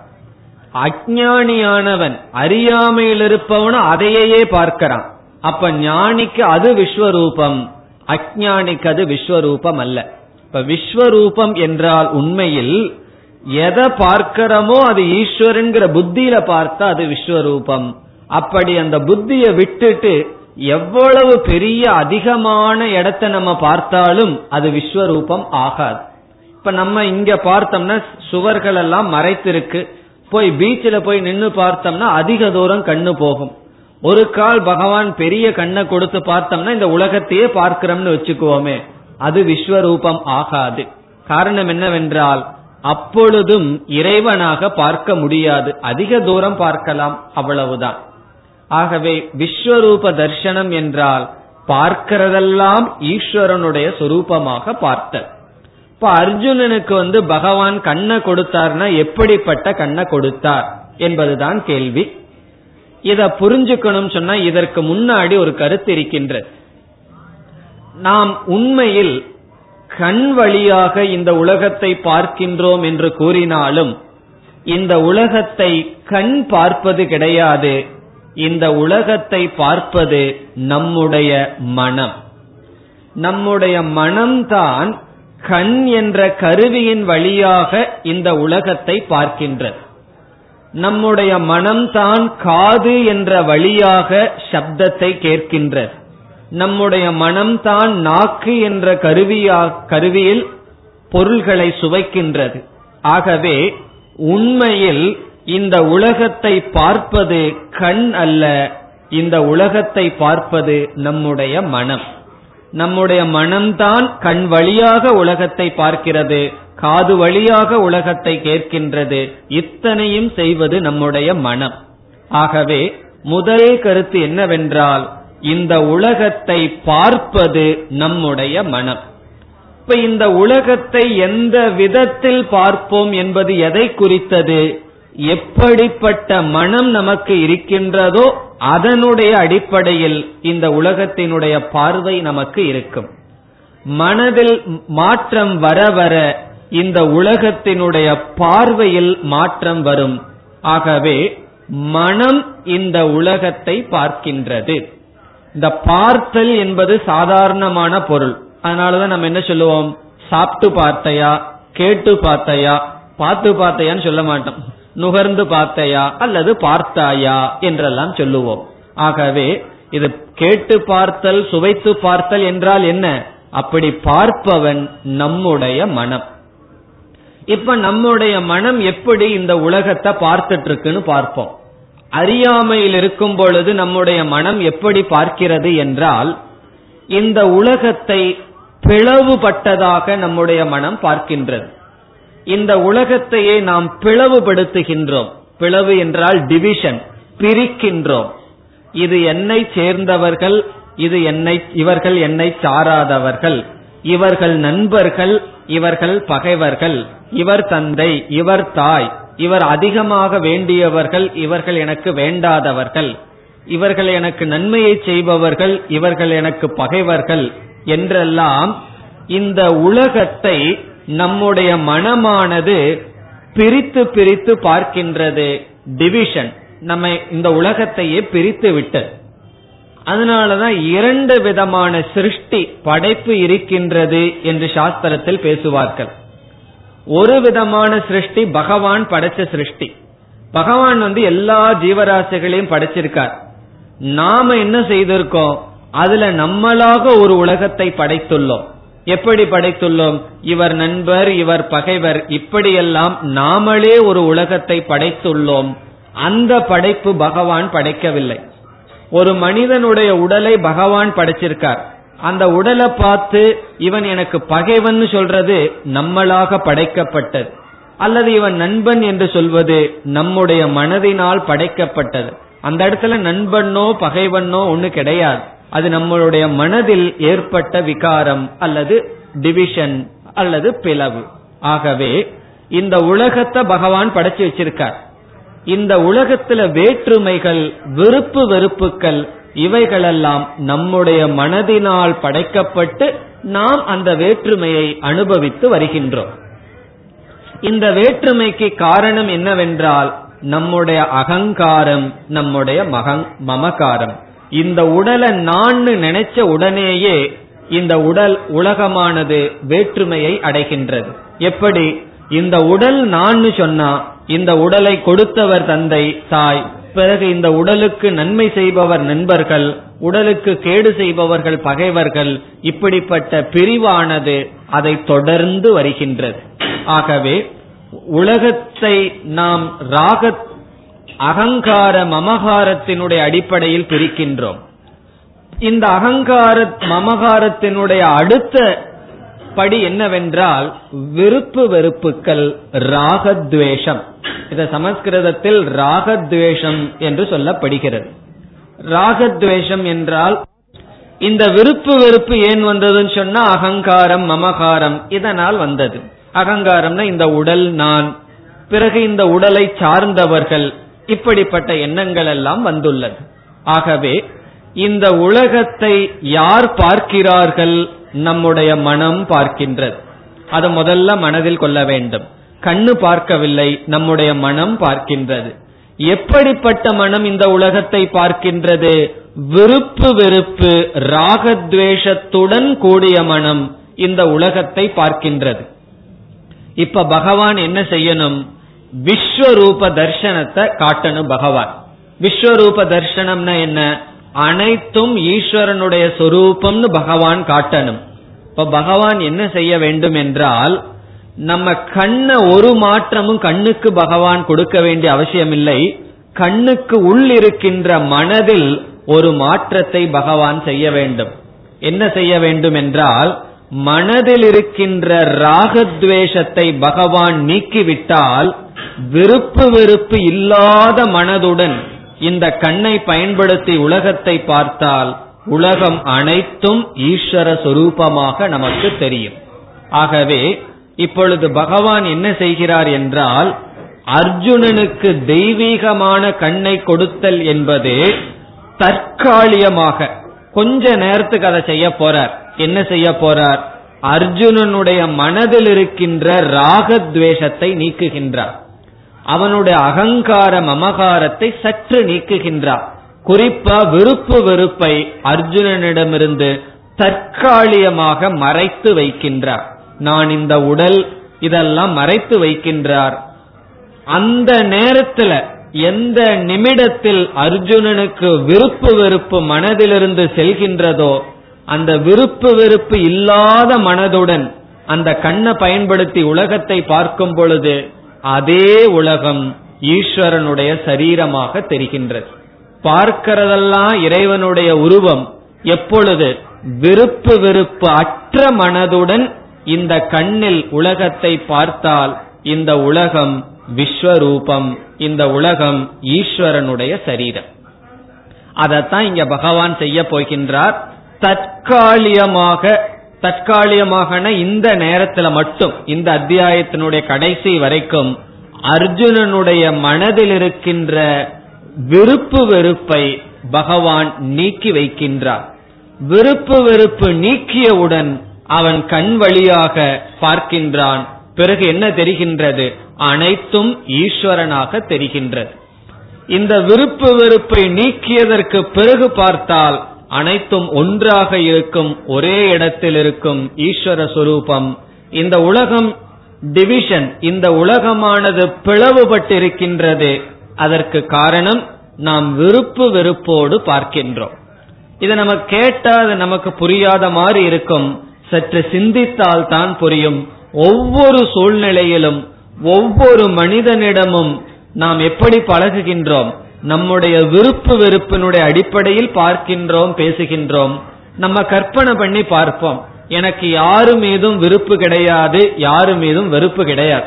அஜானியானவன் அறியாமையில் இருப்பவனும் அதையே பார்க்கிறான். அப்ப ஞானிக்கு அது விஸ்வரூபம் அஜானிக்கு அது விஸ்வரூபம் அல்ல. இப்ப விஸ்வரூபம் என்றால் உண்மையில் எதை பார்க்கிறோமோ அது ஈஸ்வரன்கிற புத்தியில பார்த்தா அது விஸ்வரூபம். அப்படி அந்த புத்திய விட்டுட்டு எவ்வளவு பெரிய அதிகமான இடத்தை நம்ம பார்த்தாலும் அது விஸ்வரூபம் ஆகாது. இப்ப நம்ம இங்க பார்த்தோம்னா சுவர்கள் எல்லாம் மறைத்திருக்கு. போய் பீச்சில் போய் நின்று பார்த்தோம்னா அதிக தூரம் கண்ணு போகும். ஒரு கால் பகவான் பெரிய கண்ணை கொடுத்து பார்த்தோம்னா இந்த உலகத்தையே பார்க்கிறோம்னு வச்சுக்குவோமே. அது விஸ்வரூபம் ஆகாது. காரணம் என்னவென்றால் அப்பொழுதும் இறைவனாக பார்க்க முடியாது. அதிக தூரம் பார்க்கலாம் அவ்வளவுதான். ஆகவே விஸ்வரூப தர்சனம் என்றால் பார்க்கிறதெல்லாம் ஈஸ்வரனுடைய சொரூபமாக பார்த்தல். இப்ப அர்ஜுனனுக்கு வந்து பகவான் கண்ணை கொடுத்தார்னா எப்படிப்பட்ட கண்ணை கொடுத்தார் என்பதுதான் கேள்வி. இத புரிஞ்சுக்கணும் சொன்னா இதற்கு முன்னாடி ஒரு கருத்து இருக்கின்றது. நாம் உண்மையில் கண் வழியாக இந்த உலகத்தை பார்க்கின்றோம் என்று கூறினாலும் இந்த உலகத்தை கண் பார்ப்பது கிடையாது. இந்த உலகத்தை பார்ப்பது நம்முடைய மனம். நம்முடைய மனம்தான் கண் என்ற கருவியின் வழியாக இந்த உலகத்தை பார்க்கின்றது. நம்முடைய மனம்தான் காது என்ற வழியாக சப்தத்தை கேட்கின்றது. நம்முடைய மனம்தான் நாக்கு என்ற கருவியா கருவியில் பொருள்களை சுவைக்கின்றது. ஆகவே உண்மையில் இந்த உலகத்தை பார்ப்பது கண் அல்ல இந்த உலகத்தை பார்ப்பது நம்முடைய மனம். நம்முடைய மனம்தான் கண் வழியாக உலகத்தை பார்க்கிறது காது வழியாக உலகத்தை கேட்கின்றது இத்தனையும் செய்வது நம்முடைய மனம். ஆகவே முதல் கருத்து என்னவென்றால் இந்த உலகத்தை பார்ப்பது நம்முடைய மனம். இப்ப இந்த உலகத்தை எந்த விதத்தில் பார்ப்போம் என்பது எதை குறித்தது? எப்படிப்பட்ட மனம் நமக்கு இருக்கின்றதோ அதனுடைய அடிப்படையில் இந்த உலகத்தினுடைய பார்வை நமக்கு இருக்கும். மனதில் மாற்றம் வர வர இந்த உலகத்தினுடைய பார்வையில் மாற்றம் வரும். ஆகவே மனம் இந்த உலகத்தை பார்க்கின்றது. இந்த பார்த்தல் என்பது சாதாரணமான பொருள். அதனாலதான் நம்ம என்ன சொல்லுவோம்? சாப்பிட்டு பார்த்தையா? கேட்டு பார்த்தையா? பார்த்து பார்த்தையான்னு சொல்ல மாட்டோம். நுகர்ந்து பார்த்தையா? அல்லது பார்த்தாயா? என்றெல்லாம் சொல்லுவோம். ஆகவே இது கேட்டு பார்த்தல் சுவைத்து பார்த்தல் என்றால் என்ன? அப்படி பார்ப்பவன் நம்முடைய மனம். இப்ப நம்முடைய மனம் எப்படி இந்த உலகத்தை பார்த்துட்டு இருக்குன்னு பார்ப்போம். அறியாமையில் இருக்கும் பொழுது நம்முடைய மனம் எப்படி பார்க்கிறது என்றால் இந்த உலகத்தை பிளவுபட்டதாக நம்முடைய மனம் பார்க்கின்றது. இந்த உலகத்தையே நாம் பிளவுபடுத்துகின்றோம். பிளவு என்றால் டிவிஷன் பிரிக்கின்றோம். இது என்னை சேர்ந்தவர்கள் இது என்னை இவர்கள் என்னை சாராதவர்கள். இவர்கள் நண்பர்கள் இவர்கள் பகைவர்கள். இவர் தந்தை இவர் தாய். இவர் அதிகமாக வேண்டியவர்கள் இவர்கள் எனக்கு வேண்டாதவர்கள். இவர்கள் எனக்கு நன்மையை செய்பவர்கள் இவர்கள் எனக்கு பகைவர்கள் என்றெல்லாம் இந்த உலகத்தை நம்முடைய மனமானது பிரித்து பிரித்து பார்க்கின்றது. டிவிஷன் நம்ம இந்த உலகத்தையே பிரித்து விட்டது அதனாலதான் இரண்டு விதமான சிருஷ்டி படைப்பு இருக்கின்றது என்று சாஸ்திரத்தில் பேசுவார்கள். ஒரு விதமான சிருஷ்டி பகவான் படைச்ச சிருஷ்டி. பகவான் வந்து எல்லா ஜீவராசிகளையும் படைச்சிருக்கார். நாம என்ன செய்திருக்கோம்? அதுல நம்மளாக ஒரு உலகத்தை படைத்துள்ளோம். எப்படி படைத்துள்ளோம்? இவர் நண்பர் இவர் பகைவர் இப்படியெல்லாம் நாமளே ஒரு உலகத்தை படைத்துள்ளோம். அந்த படைப்பு பகவான் படைக்கவில்லை. ஒரு மனிதனுடைய உடலை பகவான் படைச்சிருக்கார். அந்த உடலை பார்த்து இவன் எனக்கு பகைவன் சொல்றது நம்மளாக படைக்கப்பட்டது. அல்லது இவன் நண்பன் என்று சொல்வது நம்முடைய மனதினால் படைக்கப்பட்டது. அந்த இடத்துல நண்பனோ பகைவனோ ஒண்ணு கிடையாது. அது நம்மளுடைய மனதில் ஏற்பட்ட விகாரம் அல்லது டிவிஷன் அல்லது பிளவு. ஆகவே இந்த உலகத்தை பகவான் படைச்சு வச்சிருக்கார். இந்த உலகத்துல வேற்றுமைகள் விருப்பு வெறுப்புகள் இவைகளெல்லாம் நம்முடைய மனதினால் படைக்கப்பட்டு நாம் அந்த வேற்றுமையை அனுபவித்து வருகின்றோம். இந்த வேற்றுமைக்கு காரணம் என்னவென்றால் நம்முடைய அகங்காரம் நம்முடைய மகங் மமகாரம். இந்த உடலை நான் நினைச்ச உடனேயே இந்த உடல் உலகமானது வேற்றுமையை அடைகின்றது. எப்படி? இந்த உடல் நான் சொன்னா இந்த உடலை கொடுத்தவர் தந்தை தாய் பிறகு இந்த உடலுக்கு நன்மை செய்பவர் நண்பர்கள் உடலுக்கு கேடு செய்பவர்கள் பகைவர்கள் இப்படிப்பட்ட பிரிவானது அதை தொடர்ந்து வருகின்றது. ஆகவே உலகத்தை நாம் ராக அகங்கார மமகாரத்தினுடைய அடிப்படையில் பிரிக்கின்றோம். இந்த அகங்கார மமகாரத்தினுடைய அடுத்த படி என்னவென்றால் விருப்பு வெறுப்புகள் ராகத்வேஷம். இத சமஸ்கிருதத்தில் ராகத்வேஷம் என்று சொல்லப்படுகிறது. ராகத்வேஷம் என்றால் இந்த விருப்பு வெறுப்பு ஏன் வந்ததுன்னு சொன்னா அகங்காரம் மமகாரம் இதனால் வந்தது. அகங்காரம்னா இந்த உடல் நான் பிறகு இந்த உடலை சார்ந்தவர்கள் இப்படிப்பட்ட எண்ணங்கள் எல்லாம் வந்துள்ளது. ஆகவே இந்த உலகத்தை யார் பார்க்கிறார்கள் நம்முடைய மனம் பார்க்கின்றது. அதை முதல்ல மனதில் கொள்ள வேண்டும். கண்ணு பார்க்கவில்லை நம்முடைய மனம் பார்க்கின்றது. எப்படிப்பட்ட மனம் இந்த உலகத்தை பார்க்கின்றது? விருப்பு வெறுப்பு ராகத்வேஷத்துடன் கூடிய மனம் இந்த உலகத்தை பார்க்கின்றது. இப்ப பகவான் என்ன செய்யணும்? விஸ்வரூப தர்சனத்தை காட்டணும் பகவான். விஸ்வரூப தர்சனம்னா என்ன? அனைத்தும் ஈஸ்வரனுடைய சொரூபம்னு பகவான் காட்டணும். இப்ப பகவான் என்ன செய்ய வேண்டும் என்றால் நம்ம கண்ண ஒரு மாற்றமும் கண்ணுக்கு பகவான் கொடுக்க வேண்டிய அவசியமில்லை. கண்ணுக்கு உள் இருக்கின்ற மனதில் ஒரு மாற்றத்தை பகவான் செய்ய வேண்டும். என்ன செய்ய வேண்டும் என்றால் மனதில் இருக்கின்ற ராகத்வேஷத்தை பகவான் நீக்கிவிட்டால் விருப்பு வெறுப்பு இல்லாத மனதுடன் இந்த கண்ணை பயன்படுத்தி உலகத்தை பார்த்தால் உலகம் அனைத்தும் ஈஸ்வர சொரூபமாக நமக்கு தெரியும். ஆகவே இப்பொழுது பகவான் என்ன செய்கிறார் என்றால் அர்ஜுனனுக்கு தெய்வீகமான கண்ணை கொடுத்தல் என்பது தற்காலிகமாக கொஞ்ச நேரத்துக்கு அதை செய்ய போறார். என்ன செய்ய போறார்? அர்ஜுனனுடைய மனதில் இருக்கின்ற ராகத்வேஷத்தை நீக்குகின்றார். அவனுடைய அகங்கார மமகாரத்தை சற்று நீக்குகின்றார் குறிப்பா விருப்பு வெறுப்பை அர்ஜுனனிடமிருந்து தற்காலிகமாக மறைத்து வைக்கின்றார் நான் இந்த உடல் இதெல்லாம் மறைத்து வைக்கின்றார். அந்த நேரத்துல எந்த நிமிடத்தில் அர்ஜுனனுக்கு விருப்பு வெறுப்பு மனதிலிருந்து செல்கின்றதோ அந்த விருப்பு வெறுப்பு இல்லாத மனதுடன் அந்த கண்ணை பயன்படுத்தி உலகத்தை பார்க்கும் பொழுது அதே உலகம் ஈஸ்வரனுடைய சரீரமாக தெரிகின்றது. பார்க்கிறதெல்லாம் இறைவனுடைய உருவம். எப்பொழுது விருப்பு வெறுப்பு அற்ற மனதுடன் இந்த கண்ணில் உலகத்தை பார்த்தால் இந்த உலகம் விஸ்வரூபம் இந்த உலகம் ஈஸ்வரனுடைய சரீரம். அதைத்தான் இங்க பகவான் செய்ய போகின்றார். தற்காலிகமாக தற்காலிகமாக இந்த நேரத்துல மட்டும் இந்த அத்தியாயத்தினுடைய கடைசி வரைக்கும் அர்ஜுனனுடைய மனதில் இருக்கின்ற விருப்பு வெறுப்பை பகவான் நீக்கி வைக்கின்றார். விருப்பு வெறுப்பு நீக்கியவுடன் அவன் கண் வழியாக பார்க்கின்றான். பிறகு என்ன தெரிகின்றது? அனைத்தும் ஈஸ்வரனாக தெரிகின்றது. இந்த விருப்பு வெறுப்பை நீக்கியதற்கு பிறகு பார்த்தால் அனைத்தும் ஒன்றாக இருக்கும் ஒரே இடத்தில் இருக்கும் ஈஸ்வர சுரூபம். இந்த உலகம் டிவிஷன் இந்த உலகமானது பிளவுபட்டிருக்கின்றது. அதற்கு காரணம் நாம் விருப்பு வெறுப்போடு பார்க்கின்றோம். இதை நம்ம கேட்டா அது நமக்கு புரியாத மாதிரி இருக்கும். சற்று சிந்தித்தால் தான் புரியும். ஒவ்வொரு சூழ்நிலையிலும் ஒவ்வொரு மனிதனிடமும் நாம் எப்படி பழகுகின்றோம்? நம்முடைய விருப்பு வெறுப்பினுடைய அடிப்படையில் பார்க்கின்றோம் பேசுகின்றோம். நம்ம கற்பனை பண்ணி பார்ப்போம். எனக்கு யாரு மீதும் விருப்பு கிடையாது யாரு மீதும் வெறுப்பு கிடையாது.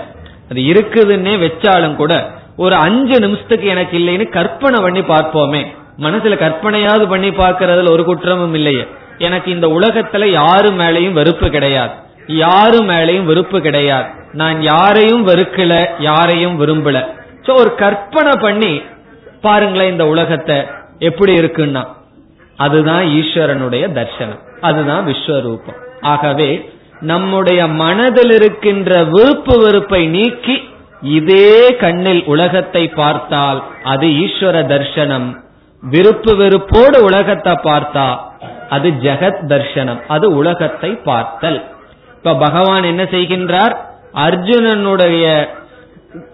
அது இருக்குதுன்னே வச்சாலும் கூட ஒரு அஞ்சு நிமிஷத்துக்கு எனக்கு இல்லைன்னு கற்பனை பண்ணி பார்ப்போமே. மனசுல கற்பனையாவது பண்ணி பார்க்கறதுல ஒரு குற்றமும் இல்லையே. எனக்கு இந்த உலகத்துல யாரு மேலையும் வெறுப்பு கிடையாது. யாரு மேலையும் வெறுப்பு கிடையாது. நான் யாரையும் வெறுக்கல யாரையும் விரும்பல. சோ ஒரு கற்பனை பண்ணி பாருங்களேன் இந்த உலகத்தை எப்படி இருக்குன்னா அதுதான் ஈஸ்வரனுடைய தர்சனம் அதுதான் விஸ்வரூபம். ஆகவே நம்முடைய மனதில் இருக்கின்ற விருப்பு வெறுப்பை நீக்கி இதே கண்ணில் உலகத்தை பார்த்தால் அது ஈஸ்வர தர்சனம். விருப்பு வெறுப்போடு உலகத்தை பார்த்தா அது ஜெகத் தர்சனம் அது உலகத்தை பார்த்தல். இப்ப பகவான் என்ன செய்கின்றார்? அர்ஜுனனுடைய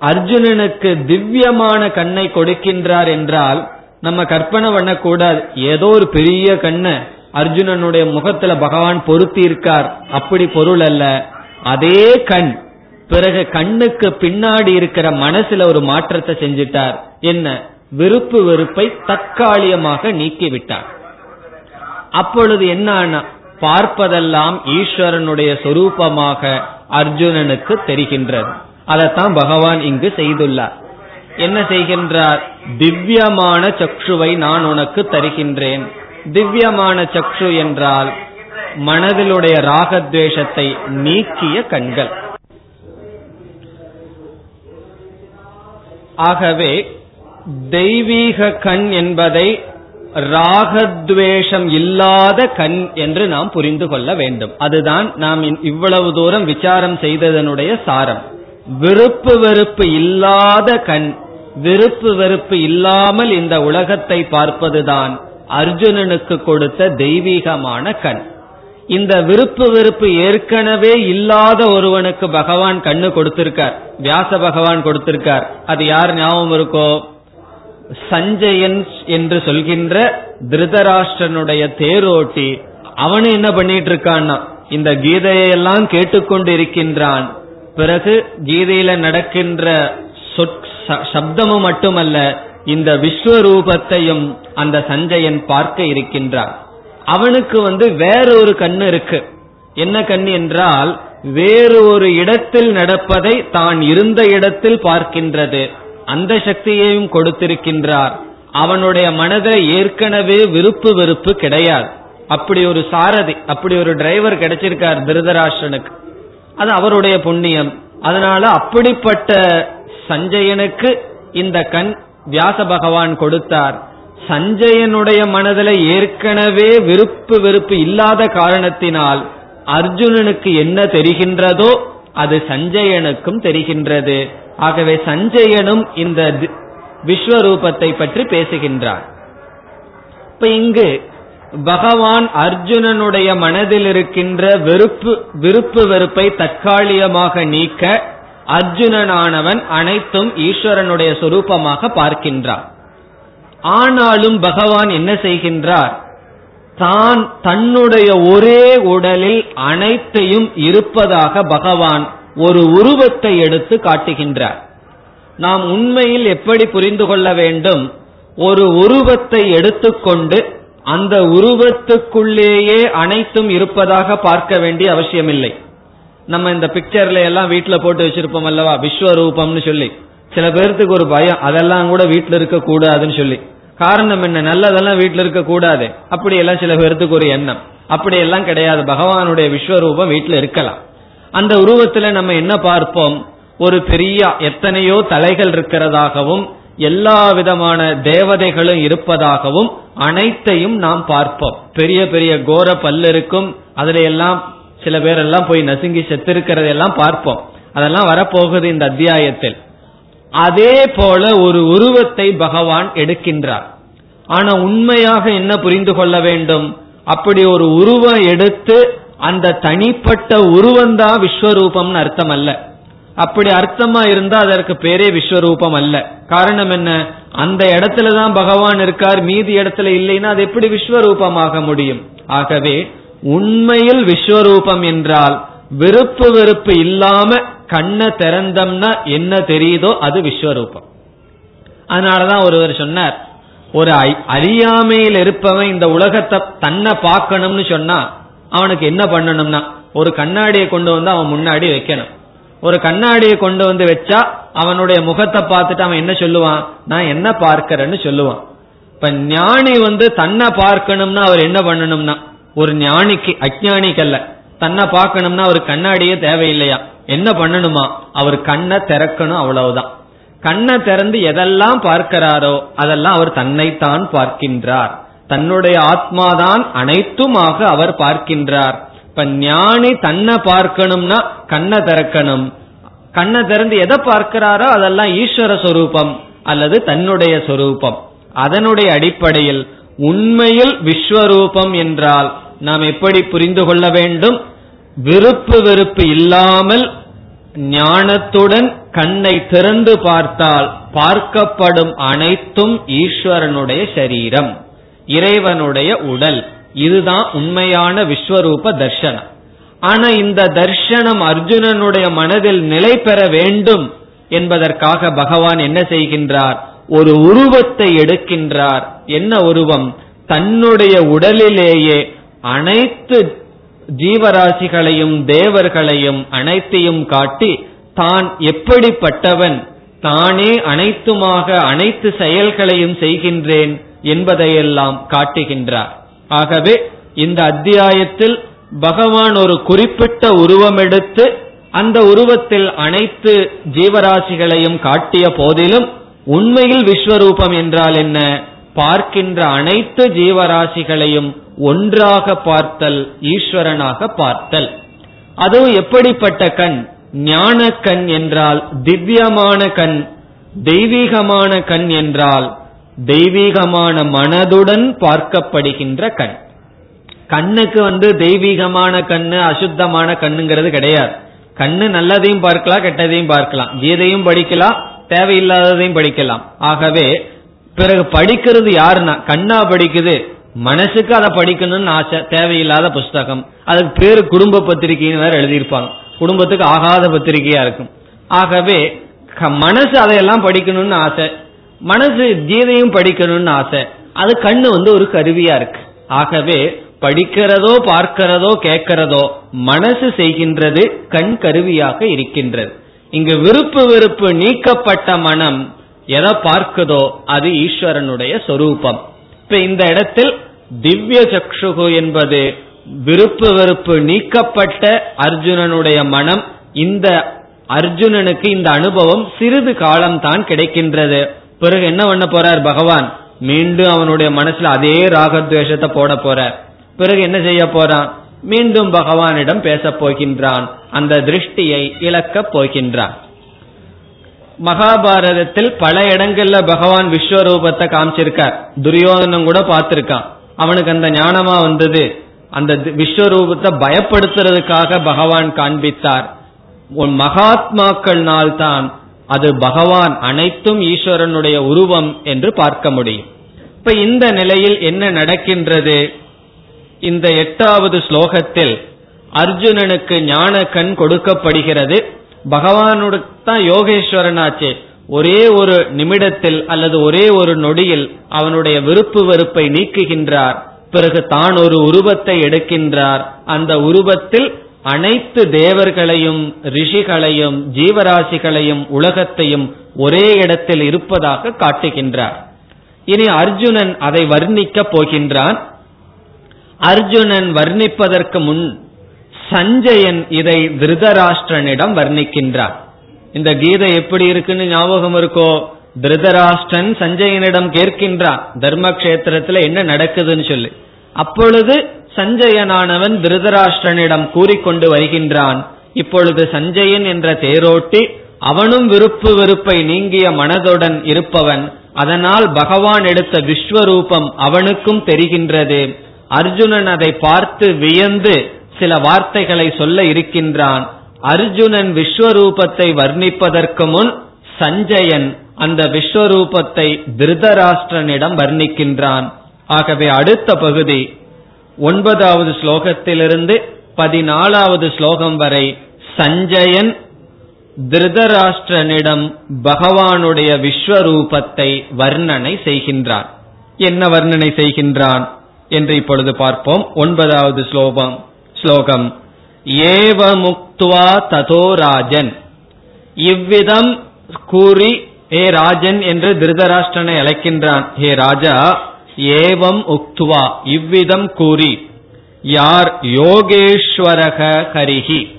அர்ஜுனனுக்கு திவ்யமான கண்ணை கொடுக்கின்றார் என்றால் நம்ம கற்பனை பண்ணக்கூடாது. ஏதோ ஒரு பெரிய கண்ணை அர்ஜுனனுடைய முகத்துல பகவான் பொருத்தி இருக்கார் அப்படி பொருள் அல்ல. அதே கண் பிறகு கண்ணுக்கு பின்னாடி இருக்கிற மனசுல ஒரு மாற்றத்தை செஞ்சிட்டார். என்ன? விருப்பு வெறுப்பை தற்காலிகமாக நீக்கிவிட்டார். அப்பொழுது என்ன பார்ப்பதெல்லாம் ஈஸ்வரனுடைய சொரூபமாக அர்ஜுனனுக்கு தெரிகின்றது. அதைத்தான் பகவான் இங்கு செய்துள்ளார். என்ன செய்கின்றார்? திவ்யமான சக்ஷுவை நான் உனக்கு தருகின்றேன். திவ்யமான சக்ஷு என்றால் மனதிலுடைய ராகத்வேஷத்தை நீக்கிய கண்கள். ஆகவே தெய்வீக கண் என்பதை ராகத்வேஷம் இல்லாத கண் என்று நாம் புரிந்து கொள்ள வேண்டும். அதுதான் நாம் இவ்வளவு தூரம் விசாரம் செய்ததனுடைய சாரம். விருப்பு வெறுப்பு இல்லாத கண் விருப்பு வெறுப்பு இல்லாமல் இந்த உலகத்தை பார்ப்பதுதான் அர்ஜுனனுக்கு கொடுத்த தெய்வீகமான கண். இந்த விருப்பு வெறுப்பு ஏற்கனவே இல்லாத ஒருவனுக்கு பகவான் கண்ணு கொடுத்திருக்கார் வியாச பகவான் கொடுத்திருக்கார். அது யார் ஞாபகம் இருக்கோ? சஞ்சயன் என்று சொல்கின்ற திருதராஷ்டனுடைய தேரோட்டி அவனு என்ன பண்ணிட்டு இருக்கான்னா இந்த கீதையெல்லாம் கேட்டுக்கொண்டு இருக்கின்றான். பிறகு கீதையில நடக்கின்ற சப்தமும் மட்டுமல்ல இந்த விஸ்வரூபத்தையும் அந்த சஞ்சயன் பார்க்க இருக்கின்றான் அவனுக்கு வந்து வேறொரு கண்ணு இருக்கு. என்ன கண்ணு என்றால் வேறு ஒரு இடத்தில் நடப்பதை தான் இருந்த இடத்தில் பார்க்கின்றது. அந்த சக்தியையும் கொடுத்திருக்கின்றார். அவனுடைய மனதில் ஏற்கனவே விருப்பு வெறுப்பு கிடையாது. அப்படி ஒரு சாரதி அப்படி ஒரு டிரைவர் கிடைச்சிருக்கார் திருதராஷ்டனுக்கு. அது அவருடைய புண்ணியம். அதனால அப்படிப்பட்ட சஞ்சயனுக்கு இந்த கண் வியாச பகவான் கொடுத்தார். சஞ்சயனுடைய மனதில் ஏற்கனவே விருப்பு வெறுப்பு இல்லாத காரணத்தினால் அர்ஜுனனுக்கு என்ன தெரிகின்றதோ அது சஞ்சயனுக்கும் தெரிகின்றது. ஆகவே சஞ்சயனும் இந்த விஸ்வரூபத்தை பற்றி பேசுகின்றார். இப்ப இங்கு பகவான் அர்ஜுனனுடைய மனதில் இருக்கின்ற வெறுப்பு விருப்பு வெறுப்பை தற்காலிகமாக நீக்க அர்ஜுனனானவன் அனைத்தும் ஈஸ்வரனுடைய சொரூபமாக பார்க்கின்றான். ஆனாலும் பகவான் என்ன செய்கின்றார்? தான் தன்னுடைய ஒரே உடலில் அனைத்தையும் இருப்பதாக பகவான் ஒரு உருவத்தை எடுத்து காட்டுகின்றார். நாம் உண்மையில் எப்படி புரிந்து கொள்ள வேண்டும்? ஒரு உருவத்தை எடுத்துக்கொண்டு அந்த உருவத்துக்குள்ளேயே அனைத்தும் இருப்பதாக பார்க்க வேண்டிய அவசியமில்லை. நம்ம இந்த பிக்சர்ல எல்லாம் வீட்டுல போட்டு வச்சிருப்போம் அல்லவா? விஸ்வரூபம்னு சொல்லி. சில பேர்த்துக்கு ஒரு பயம் அதெல்லாம் கூட வீட்டுல இருக்க கூடாதுன்னு சொல்லி. காரணம் என்ன? நல்லதெல்லாம் வீட்டுல இருக்க கூடாது அப்படி எல்லாம் சில பேர்த்துக்கு ஒரு எண்ணம். அப்படி எல்லாம் கிடையாது. பகவானுடைய விஸ்வரூபம் வீட்டுல இருக்கலாம். அந்த உருவத்துல நம்ம என்ன பார்ப்போம்? ஒரு பெரிய எத்தனையோ தலைகள் இருக்கிறதாகவும் எல்லா விதமான தேவதைகளும் இருப்பதாகவும் அனைத்தையும் நாம் பார்ப்போம். பெரிய பெரிய கோர பல்லு இருக்கும். அதுல எல்லாம் சில பேரெல்லாம் போய் நசுங்கி செத்திருக்கிறதெல்லாம் பார்ப்போம். அதெல்லாம் வரப்போகுது இந்த அத்தியாயத்தில். அதே போல ஒரு உருவத்தை பகவான் எடுக்கின்றார். ஆனா உண்மையாக என்ன புரிந்து கொள்ள வேண்டும்? அப்படி ஒரு உருவம் எடுத்து அந்த தனிப்பட்ட உருவந்தான் விஸ்வரூபம்னு அர்த்தம் அல்ல அப்படி அர்த்தமா இருந்தா அதற்கு பேரே விஸ்வரூபம் அல்ல. காரணம் என்ன? அந்த இடத்துல தான் பகவான் இருக்கார் மீதி இடத்துல இல்லைன்னா அது எப்படி விஸ்வரூபமாக முடியும்? ஆகவே உண்மையில் விஸ்வரூபம் என்றால் விருப்பு வெறுப்பு இல்லாம கண்ணை திறந்தம்னா என்ன தெரியுதோ அது விஸ்வரூபம். அதனாலதான் ஒருவர் சொன்னார் ஒரு அறியாமையில் இருப்பவன் இந்த உலகத்தை தன்னை பார்க்கணும்னு சொன்னா அவனுக்கு என்ன பண்ணணும்னா ஒரு கண்ணாடியை கொண்டு வந்து அவன் முன்னாடி வைக்கணும். ஒரு கண்ணாடியை கொண்டு வந்து வச்சா அவனுடைய முகத்தை பார்த்துட்டு அவன் என்ன சொல்லுவான்? நான் என்ன பார்க்கிறேன்னு சொல்லுவான். இப்ப ஞானி வந்து தன்னை பார்க்கணும்னா அவர் என்ன பண்ணணும்னா ஒரு ஞானிக்கு அஜானிக்கல்ல தன்னை பார்க்கணும்னா அவர் கண்ணாடியே தேவையில்லையா? என்ன பண்ணணுமா? அவர் கண்ணை திறக்கணும் அவ்வளவுதான். கண்ணை திறந்து எதெல்லாம் பார்க்கிறாரோ அதெல்லாம் அவர் தன்னைத்தான் பார்க்கின்றார். தன்னுடைய ஆத்மாதான் அனைத்துமாக அவர் பார்க்கின்றார். இப்ப ஞானி தன்னை பார்க்கணும்னா கண்ணை திறக்கணும். கண்ணை திறந்து எதை பார்க்கிறாரோ அதெல்லாம் ஈஸ்வர சொரூபம் அல்லது தன்னுடைய சொரூபம். அதனுடைய அடிப்படையில் உண்மையில் விஸ்வரூபம் என்றால் நாம் எப்படி புரிந்து கொள்ள வேண்டும்? விருப்பு வெறுப்பு இல்லாமல் ஞானத்துடன் கண்ணை திறந்து பார்த்தால் பார்க்கப்படும் அனைத்தும் ஈஸ்வரனுடைய சரீரம் இறைவனுடைய உடல். இதுதான் உண்மையான விஸ்வரூப தர்ஷனம். ஆனா இந்த தர்ஷனம் அர்ஜுனனுடைய மனதில் நிலை பெற வேண்டும் என்பதற்காக பகவான் என்ன செய்கின்றார்? ஒரு உருவத்தை எடுக்கின்றார். என்ன உருவம்? தன்னுடைய உடலிலேயே அனைத்து ஜீவராசிகளையும் தேவர்களையும் அனைத்தையும் காட்டி தான் எப்படிப்பட்டவன் தானே அனைத்துமாக அனைத்து செயல்களையும் செய்கின்றேன் என்பதையெல்லாம் காட்டுகின்றார். ஆகவே இந்த அத்தியாயத்தில் பகவான் ஒரு குறிப்பிட்ட உருவம் எடுத்து அந்த உருவத்தில் அனைத்து ஜீவராசிகளையும் காட்டிய போதிலும் உண்மையில் விஸ்வரூபம் என்றால் என்ன? பார்க்கின்ற அனைத்து ஜீவராசிகளையும் ஒன்றாக பார்த்தல் ஈஸ்வரனாக பார்த்தல். அதுவும் எப்படிப்பட்ட கண்? ஞான கண் என்றால் திவ்யமான கண் தெய்வீகமான கண் என்றால் தெய்வீகமான மனதுடன் பார்க்கப்படுகின்ற கண். கண்ணுக்கு வந்து தெய்வீகமான கண்ணு அசுத்தமான கண்ணுங்கிறது கிடையாது. கண்ணு நல்லதையும் பார்க்கலாம் கெட்டதையும் பார்க்கலாம். கீதையும் படிக்கலாம் தேவையில்லாததையும் படிக்கலாம். ஆகவே பிறகு படிக்கிறது யாருன்னா கண்ணா படிக்குது. மனசுக்கு அதை படிக்கணும்னு ஆசை தேவையில்லாத புஸ்தகம். அதுக்கு பேரு குடும்ப பத்திரிகைன்னு வேற எழுதியிருப்பாங்க. குடும்பத்துக்கு ஆகாத பத்திரிகையா இருக்கும். ஆகவே மனசு அதையெல்லாம் படிக்கணும்னு ஆசை. மனசு கீதையும் படிக்கணும்னு ஆசை. அது கண்ணு வந்து ஒரு கருவியா இருக்கு. ஆகவே படிக்கிறதோ பார்க்கிறதோ கேட்கிறதோ மனசு செய்கின்றது கண் கருவியாக இருக்கின்றது. இங்கு விருப்பு வெறுப்பு நீக்கப்பட்ட மனம் எதை பார்க்குதோ அது ஈஸ்வரனுடைய சொரூபம். இப்ப இந்த இடத்தில் திவ்ய சக்ஷுகு என்பது விருப்பு வெறுப்பு நீக்கப்பட்ட அர்ஜுனனுடைய மனம் இந்த அர்ஜுனனுக்கு இந்த அனுபவம் சிறிது காலம்தான் கிடைக்கின்றது. பிறகு என்ன பண்ண போறார் பகவான்? மீண்டும் அவனுடைய மனசுல அதே ராகத்வேஷத்தை போட போற பிறகு என்ன செய்ய போறான்? மீண்டும் பகவானிடம் பேசப் போகின்றான். அந்த திருஷ்டியை இழக்கப் போகின்றான். மகாபாரதத்தில் பல இடங்கள்ல பகவான் விஸ்வரூபத்தை காமிச்சிருக்கார். துரியோதனம் கூட பார்த்திருக்கான். அவனுக்கு அந்த ஞானமா வந்தது. அந்த விஸ்வரூபத்தை பயப்படுத்துறதுக்காக பகவான் காண்பித்தார். உன் மகாத்மாக்கள்னால் தான் அது பகவான் அனைத்தும் ஈஸ்வரனுடைய உருவம் என்று பார்க்க முடியும். இப்ப இந்த நிலையில் என்ன நடக்கின்றது? இந்த எட்டாவது ஸ்லோகத்தில் அர்ஜுனனுக்கு ஞான கண் கொடுக்கப்படுகிறது. பகவானுடைய தான் யோகேஸ்வரனாச்சே. ஒரே ஒரு நிமிடத்தில் அல்லது ஒரே ஒரு நொடியில் அவனுடைய விருப்பு வெறுப்பை நீக்குகின்றார். பிறகு தான் ஒரு உருவத்தை எடுக்கின்றார். அந்த உருவத்தில் அனைத்து தேவர்களையும் ரிஷிகளையும் ஜீவராசிகளையும் உலகத்தையும் ஒரே இடத்தில் இருப்பதாக காட்டுகின்றார். இனி அர்ஜுனன் அதை வர்ணிக்கப் போகின்றான். அர்ஜுனன் வர்ணிப்பதற்கு முன் சஞ்சயன் இதை திருதராஷ்டிரனிடம் வர்ணிக்கின்றார். இந்த கீதை எப்படி இருக்குன்னு ஞாபகம் இருக்கோ? திருதராஷ்டிரன் சஞ்சயனிடம் கேட்கின்றான் தர்ம கஷேத்திரத்துல என்ன நடக்குதுன்னு சொல்லி. அப்பொழுது சஞ்சயனானவன் திருதராஷ்டிரனிடம் கூறிக்கொண்டு வருகின்றான். இப்பொழுது சஞ்சயன் என்ற தேரோட்டி அவனும் விருப்பு வெறுப்பை நீங்கிய மனதுடன் இருப்பவன் அதனால் பகவான் எடுத்த விஸ்வரூபம் அவனுக்கும் தெரிகின்றது. அர்ஜுனன் அதை பார்த்து வியந்து சில வார்த்தைகளை சொல்ல இருக்கின்றான். அர்ஜுனன் விஸ்வரூபத்தை வர்ணிப்பதற்கு முன் சஞ்சயன் அந்த விஸ்வரூபத்தை திருதராஷ்டிரனிடம் வர்ணிக்கின்றான். ஆகவே அடுத்த பகுதி ஒன்பதாவது ஸ்லோகத்திலிருந்து பதினாலாவது ஸ்லோகம் வரை சஞ்சயன் திருதராஷ்டிரனிடம் பகவானுடைய விஸ்வரூபத்தை வர்ணனை செய்கின்றான் என்ன வர்ணனை செய்கின்றான் என்று இப்பொழுது பார்ப்போம். ஒன்பதாவது ஸ்லோகம் ஸ்லோகம் ஏவ முக்துவா ததோ ராஜன். இவ்விதம் கூறி ஹே ராஜன் என்று திருதராஷ்டிரனை அழைக்கின்றான். ஹே ராஜா ஏவம் உக்துவா இவ்விதம் கூறி யார் யோகேஸ்வரக ஹரிஹி?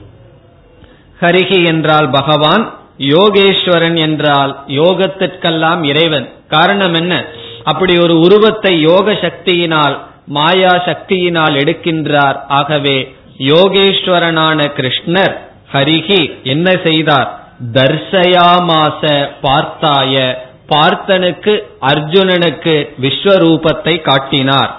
ஹரிஹி என்றால் பகவான் யோகேஸ்வரன் என்றால் யோகத்திற்கெல்லாம் இறைவன். காரணம் என்ன? அப்படி ஒரு உருவத்தை யோக சக்தியினால் மாயா சக்தியினால் எடுக்கின்றார். ஆகவே யோகேஸ்வரனான கிருஷ்ணர் ஹரிஹி என்ன செய்தார்? தர்சயாமாச பார்த்தாய பார்த்தனுக்கு அர்ஜுனனுக்கு விஸ்வரூபத்தை காட்டினார்.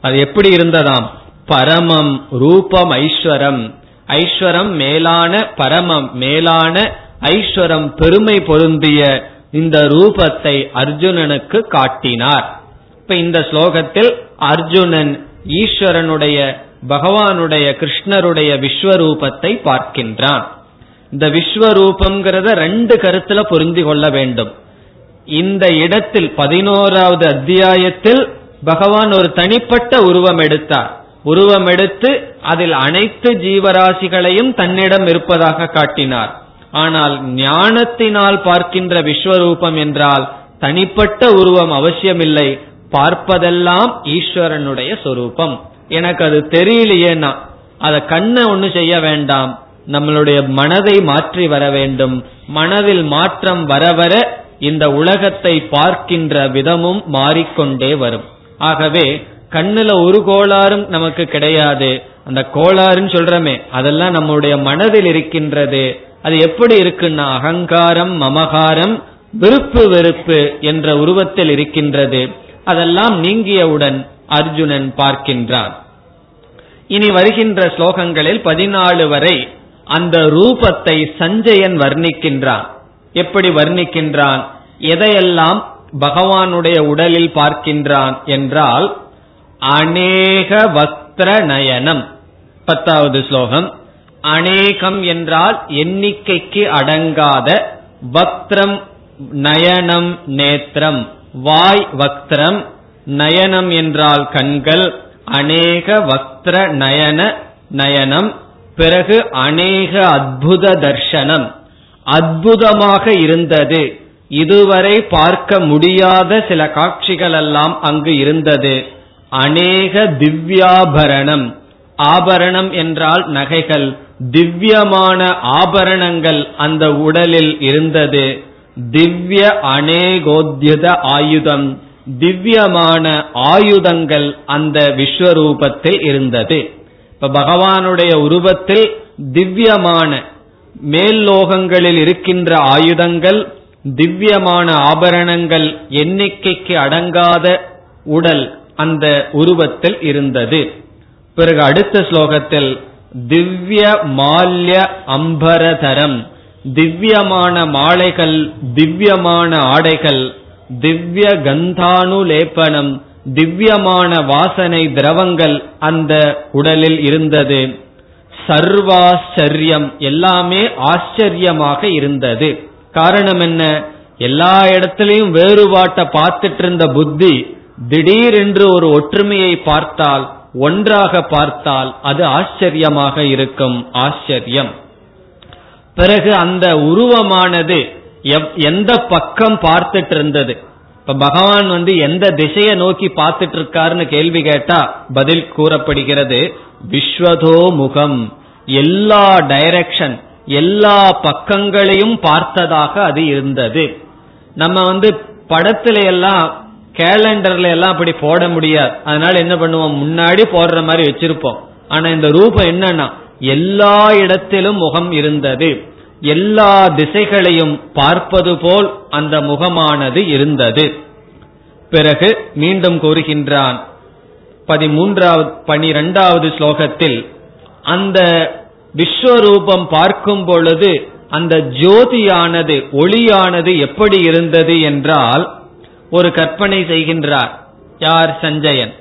அது எப்படி இருந்ததாம்? பரமம் ரூபம் ஐஸ்வரம். ஐஸ்வரம் மேலான பரமம் மேலான ஐஸ்வரம் பெருமை பொருந்திய இந்த ரூபத்தை அர்ஜுனனுக்கு காட்டினார். இப்ப இந்த ஸ்லோகத்தில் அர்ஜுனன் ஈஸ்வரனுடைய பகவானுடைய கிருஷ்ணருடைய விஸ்வரூபத்தை பார்க்கின்றான். இந்த விஸ்வரூபம்ங்கிறத ரெண்டு கருத்துல புரிந்து கொள்ள வேண்டும். இந்த இடத்தில் பதினோராவது அத்தியாயத்தில் பகவான் ஒரு தனிப்பட்ட உருவம் எடுத்தார். உருவம் எடுத்து அதில் அனைத்து ஜீவராசிகளையும் தன்னிடம் இருப்பதாக காட்டினார். ஆனால் ஞானத்தினால் பார்க்கின்ற விஸ்வரூபம் என்றால் தனிப்பட்ட உருவம் அவசியமில்லை. பார்ப்பதெல்லாம் ஈஸ்வரனுடைய சொரூபம். எனக்கு அது தெரியலையேனா? அதை கண்ணை ஒண்ணு செய்ய வேண்டாம். நம்மளுடைய மனதை மாற்றி வர வேண்டும். மனதில் மாற்றம் வர வர இந்த உலகத்தை பார்க்கின்ற விதமும் மாறிக்கொண்டே வரும். ஆகவே கண்ணுல ஒரு கோளாறும் நமக்கு கிடையாது. அந்த கோளாறுன்னு சொல்றமே அதெல்லாம் நம்முடைய மனதில் இருக்கின்றது. அது எப்படி இருக்குன்னா அகங்காரம் மமகாரம் விருப்பு வெறுப்பு என்ற உருவத்தில் இருக்கின்றது. அதெல்லாம் நீங்கியவுடன் அர்ஜுனன் பார்க்கின்றான். இனி வருகின்ற ஸ்லோகங்களில் பதினாலு வரை அந்த ரூபத்தை சஞ்சயன் வர்ணிக்கின்றான். எப்படி வர்ணிக்கின்றான்? எதையெல்லாம் பகவானுடைய உடலில் பார்க்கின்றான் என்றால் அநேக வஸ்திர நயனம். பத்தாவது ஸ்லோகம். அநேகம் என்றால் எண்ணிக்கைக்கு அடங்காத வக்திரம் நயனம் நேத்திரம். வாய் வக்திரம் நயனம் என்றால் கண்கள் அநேக வக்திர நயன நயனம். பிறகு அநேக அத்புத தர்ஷனம். அற்புதமாக இருந்தது. இதுவரை பார்க்க முடியாத சில காட்சிகள் எல்லாம் அங்கு இருந்தது. அநேக திவ்யாபரணம். ஆபரணம் என்றால் நகைகள். திவ்யமான ஆபரணங்கள் அந்த உடலில் இருந்தது. திவ்ய அநேகோத்யத ஆயுதம். திவ்யமான ஆயுதங்கள் அந்த விஸ்வரூபத்தில் இருந்தது. இப்ப பகவானுடைய உருவத்தில் திவ்யமான மேல் லோகங்களில் இருக்கின்ற ஆயுதங்கள் திவ்யமான ஆபரணங்கள் எண்ணிக்கைக்கு அடங்காத உடல் அந்த உருவத்தில் இருந்தது. பிறகு அடுத்த ஸ்லோகத்தில் திவ்ய மால்ய அம்பரதரம் திவ்யமான மாலைகள் திவ்யமான ஆடைகள் திவ்ய கந்தானு லேப்பனம் திவ்யமான வாசனை திரவங்கள் அந்த உடலில் இருந்தது. சர்வாச்சரியம் எல்லாமே ஆச்சரியமாக இருந்தது. காரணம் என்ன? எல்லா இடத்திலையும் வேறுபாட்டை பார்த்துட்டு இருந்த புத்தி திடீரென்று ஒரு ஒற்றுமையை பார்த்தால் ஒன்றாக பார்த்தால் அது ஆச்சரியமாக இருக்கும். ஆச்சரியம். பிறகு அந்த உருவமானது எந்த பக்கம் பார்த்துட்டு இருந்தது இப்ப பகவான் வந்து எந்த திசையை நோக்கி பார்த்துட்டு இருக்காருன்னு கேள்வி கேட்டா பதில் கூறப்படுகிறது விஸ்வதோ முகம். எல்லா டைரக்ஷன் எல்லா பக்கங்களையும் பார்த்ததாக அது இருந்தது. நம்ம வந்து படத்துல எல்லாம் கேலண்டர்ல எல்லாம் அப்படி போட முடியாது. அதனால என்ன பண்ணுவோம்? முன்னாடி போடுற மாதிரி வச்சிருப்போம். ஆனா இந்த ரூபம் என்னன்னா எல்லா இடத்திலும் முகம் இருந்தது. எல்லா திசைகளையும் பார்ப்பது போல் அந்த முகமானது இருந்தது. பிறகு மீண்டும் கூறுகின்றான் பதிமூன்றாவது பனிரெண்டாவது ஸ்லோகத்தில் அந்த விஸ்வரூபம் பார்க்கும் பொழுது அந்த ஜோதியானது ஒளியானது எப்படி இருந்தது என்றால் ஒரு கற்பனை செய்கின்றார். யார்? சஞ்சயன்.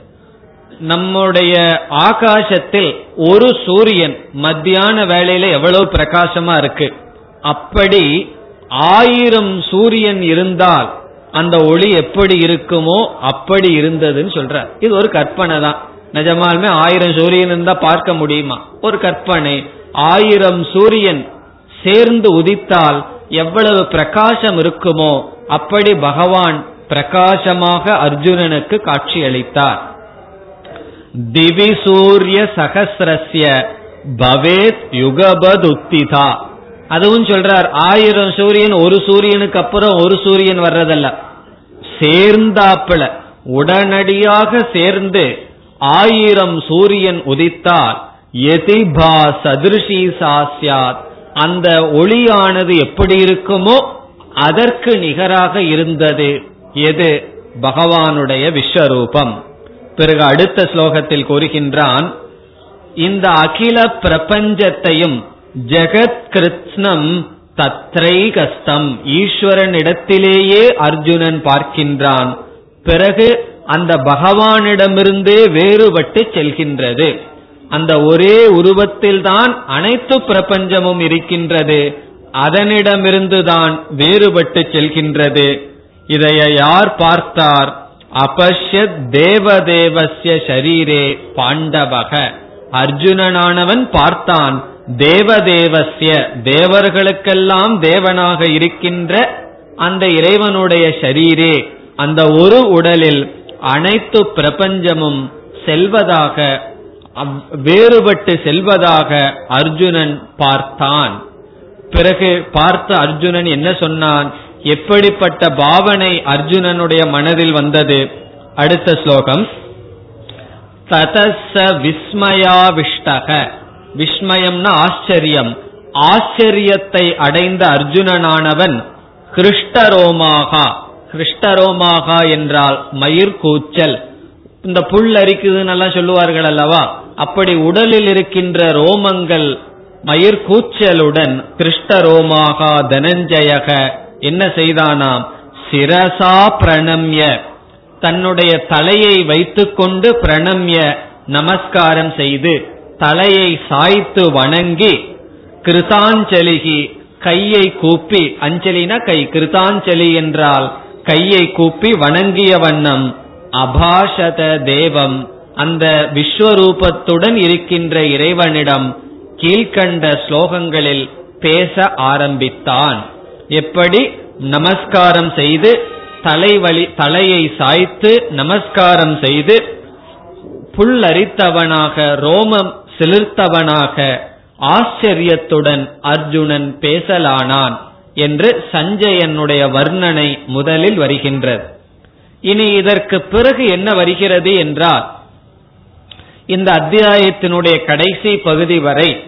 நம்முடைய ஆகாசத்தில் ஒரு சூரியன் மத்தியான வேளையில எவ்வளவு பிரகாசமா இருக்கு? அப்படி ஆயிரம் சூரியன் இருந்தால் அந்த ஒளி எப்படி இருக்குமோ அப்படி இருந்ததுன்னு சொல்ற இது ஒரு கற்பனை தான். நிஜமாலுமே ஆயிரம் சூரியன் இருந்தா பார்க்க முடியுமா? ஒரு கற்பனை. ஆயிரம் சூரியன் சேர்ந்து உதித்தால் எவ்வளவு பிரகாசம் இருக்குமோ அப்படி பகவான் பிரகாசமாக அர்ஜுனனுக்கு காட்சியளித்தார் திவி சூரிய சகசிரஸ்ய பவேத் யுகபதுத்திதா. அதுவும் சொல்றார் ஆயிரம் சூரியன் ஒரு சூரியனுக்கு அப்புறம் ஒரு சூரியன் வர்றதல்ல. சேர்ந்தாப்புல உடனடியாக சேர்ந்து ஆயிரம் சூரியன் உதித்தால் எதிபா சதிருஷி சாஸ்யாத் அந்த ஒளியானது எப்படி இருக்குமோ அதற்கு நிகராக இருந்தது. எது? பகவானுடைய விஸ்வரூபம். பிறகு அடுத்த ஸ்லோகத்தில் கூறுகின்றான் இந்த அகில பிரபஞ்சத்தையும் ஜெகத் கிருத்னம் தத்ரைகஸ்தம். ஈஸ்வரனிடத்திலேயே அர்ஜுனன் பார்க்கின்றான். பிறகு அந்த பகவானிடமிருந்தே வேறுபட்டு செல்கின்றது. அந்த ஒரே உருவத்தில்தான் அனைத்து பிரபஞ்சமும் இருக்கின்றது. அதனிடமிருந்துதான் வேறுபட்டு செல்கின்றது. இதைய யார் பார்த்தார்? அபஷ்யத் தேவதேவசிய ஷரீரே பாண்டவக. அர்ஜுனனானவன் பார்த்தான். தேவதேவசிய தேவர்களுக்கெல்லாம் தேவனாக இருக்கின்ற அந்த இறைவனுடைய ஷரீரே அந்த ஒரு உடலில் அனைத்து பிரபஞ்சமும் செல்வதாக வேறுபட்டு செல்வதாக அர்ஜுனன் பார்த்தான். பிறகு பார்த்த அர்ஜுனன் என்ன சொன்னான்? எப்படிப்பட்ட பாவனை அர்ஜுனனுடைய மனதில் வந்தது? அடுத்த ஸ்லோகம். ததச விஸ்மயாவிஷ்டக. விஸ்மயம்னா ஆச்சரியம். ஆச்சரியத்தை அடைந்த அர்ஜுனனானவன் கிருஷ்டரோமாகா. கிருஷ்டரோமாகா என்றால் மயிர் கூச்சல். இந்த புல் அரிக்குதுன்னு சொல்லுவார்கள் அல்லவா? அப்படி உடலில் இருக்கின்ற ரோமங்கள் மயிர் கூச்சலுடன் கிருஷ்டரோமாகா தனஞ்சயக என்ன செய்தானாம்? சிரசா பிரணம்ய. தன்னுடைய தலையை வைத்துக்கொண்டு பிரணம்ய நமஸ்காரம் செய்து தலையை சாய்த்து வணங்கி கிருதாஞ்சலிகி கையை கூப்பி அஞ்சலினா கை கிருதாஞ்சலி என்றால் கையை கூப்பி வணங்கிய வண்ணம் அபாஷத தேவம். அந்த விஸ்வரூபத்துடன் இருக்கின்ற இறைவனிடம் கீழ்கண்ட ஸ்லோகங்களில் பேச ஆரம்பித்தான். எப்படி? நமஸ்காரம் செய்து தலைவலி தலையை சாய்த்து நமஸ்காரம் செய்து புல்லரித்தவனாக ரோமம் செலுத்தவனாக ஆச்சரியத்துடன் அர்ஜுனன் பேசலானான் என்று சஞ்சயனுடைய வர்ணனை முதலில் வருகின்றது. இனி இதற்கு பிறகு என்ன வருகிறது என்றால் இந்த அத்தியாயத்தினுடைய கடைசி பகுதி வரை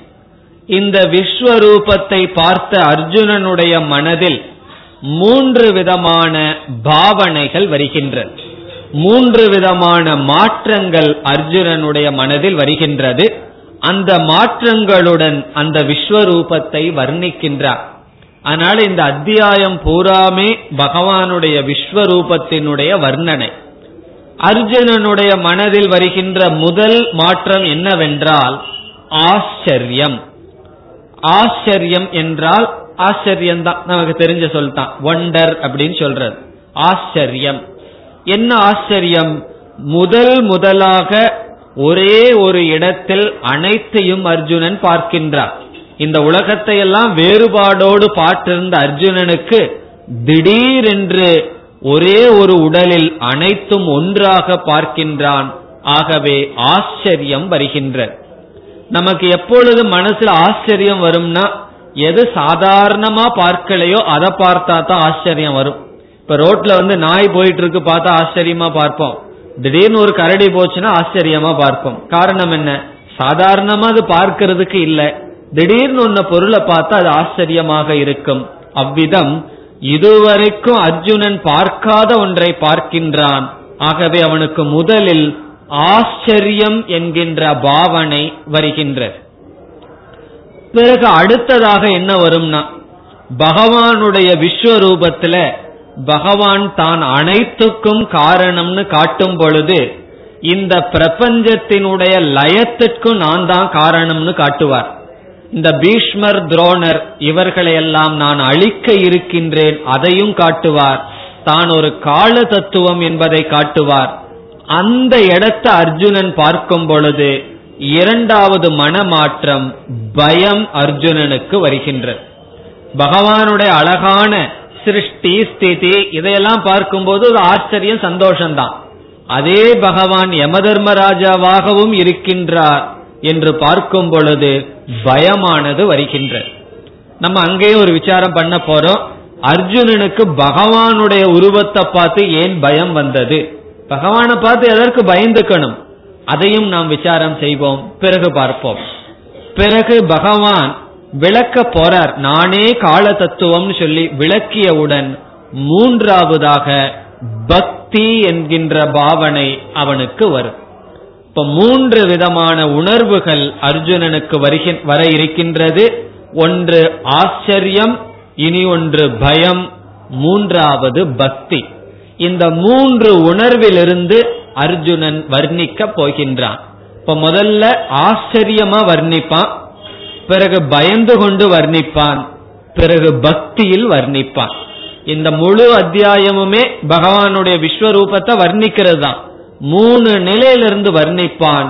இந்த விஸ்வரூபத்தை பார்த்த அர்ஜுனனுடைய மனதில் மூன்று விதமான பாவனைகள் வருகின்றது மூன்று விதமான மாற்றங்கள் அர்ஜுனனுடைய மனதில் வருகின்றது. அந்த மாற்றங்களுடன் அந்த விஸ்வரூபத்தை வர்ணிக்கின்றார். அதனால இந்த அத்தியாயம் பூராமே பகவானுடைய விஸ்வரூபத்தினுடைய வர்ணனை. அர்ஜுனனுடைய மனதில் வருகின்ற முதல் மாற்றம் என்னவென்றால் ஆச்சரியம். ஆச்சரியம் என்றால் ஆச்சரியம் தான் நமக்கு தெரிஞ்ச சொல் தான் ஒண்டர் அப்படின்னு சொல்றது. ஆச்சரியம். என்ன ஆச்சரியம்? முதல் முதலாக ஒரே ஒரு இடத்தில் அனைத்தையும் அர்ஜுனன் பார்க்கின்றார். இந்த உலகத்தை எல்லாம் வேறுபாடோடு பார்த்திருந்த அர்ஜுனனுக்கு திடீரென்று ஒரே ஒரு உடலில் அனைத்தும் ஒன்றாக பார்க்கின்றான். ஆகவே ஆச்சரியம் வருகின்ற நமக்கு எப்பொழுது மனசுல ஆச்சரியம் வரும்னா எது சாதாரணமா பார்க்கலையோ அதை பார்த்தா தான் ஆச்சரியம் வரும். இப்ப ரோட்ல வந்து நாய் போயிட்டு இருக்கு பார்த்தா ஆச்சரியமா பார்ப்போம். திடீர்னு ஒரு கரடி போச்சுன்னா ஆச்சரியமா பார்ப்போம். காரணம் என்ன? சாதாரணமா அது பார்க்கிறதுக்கு இல்ல. திடீர்னு ஒன்ன பொருளை பார்த்தா அது ஆச்சரியமாக இருக்கும். அவ்விதம் இதுவரைக்கும் அர்ஜுனன் பார்க்காத ஒன்றை பார்க்கின்றான். ஆகவே அவனுக்கு முதலில் ஆச்சரியம் என்கின்ற பாவனை வருகின்றது. பிறகு அடுத்ததாக என்ன வரும்னா பகவானுடைய விஸ்வரூபத்துல பகவான் தான் அனைத்துக்கும் காரணம்னு காட்டும் பொழுது இந்த பிரபஞ்சத்தினுடைய லயத்திற்கும் நான் தான் காரணம்னு காட்டுவார். இந்த பீஷ்மர் துரோணர் இவர்களையெல்லாம் நான் அழிக்க இருக்கின்றேன் அதையும் காட்டுவார். தான் ஒரு கால தத்துவம் என்பதை காட்டுவார். அந்த இடத்தை அர்ஜுனன் பார்க்கும் பொழுது இரண்டாவது மனமாற்றம் பயம் அர்ஜுனனுக்கு வருகின்றது. பகவானுடைய அழகான சிருஷ்டி ஸ்திதி இதையெல்லாம் பார்க்கும்போது ஒரு ஆச்சரியம் சந்தோஷம்தான். அதே பகவான் யமதர்மராஜாவாகவும் இருக்கின்றார் என்று பார்க்கும் பொழுது பயமானது வருகின்றது. நம்ம அங்கேயே ஒரு விசாரம் பண்ண போறோம். அர்ஜுனனுக்கு பகவானுடைய உருவத்தை பார்த்து ஏன் பயம் வந்தது? பகவானை பார்த்து எதற்கு பயந்துக்கணும்? அதையும் நாம் விசாரம் செய்வோம். பிறகு பார்ப்போம். பிறகு பகவான் விளக்க போறார். நானே கால தத்துவம்னு சொல்லி விளக்கியவுடன் மூன்றாவதாக பக்தி என்கின்ற பாவனை அவனுக்கு வரும். இப்ப மூன்று விதமான உணர்வுகள் அர்ஜுனனுக்கு வர இருக்கின்றது. ஒன்று ஆச்சரியம் இனி ஒன்று பயம் மூன்றாவது பக்தி. இந்த மூன்று உணர்விலிருந்து அர்ஜுனன் வர்ணிக்க போகின்றான். இப்ப முதல்ல ஆச்சரியமா வர்ணிப்பான். பிறகு பயந்து கொண்டு வர்ணிப்பான். பிறகு பக்தியில் வர்ணிப்பான். இந்த முழு அத்தியாயமுமே பகவானுடைய விஸ்வரூபத்தை வர்ணிக்கிறது தான் மூணு நிலையிலிருந்து வர்ணிப்பான்.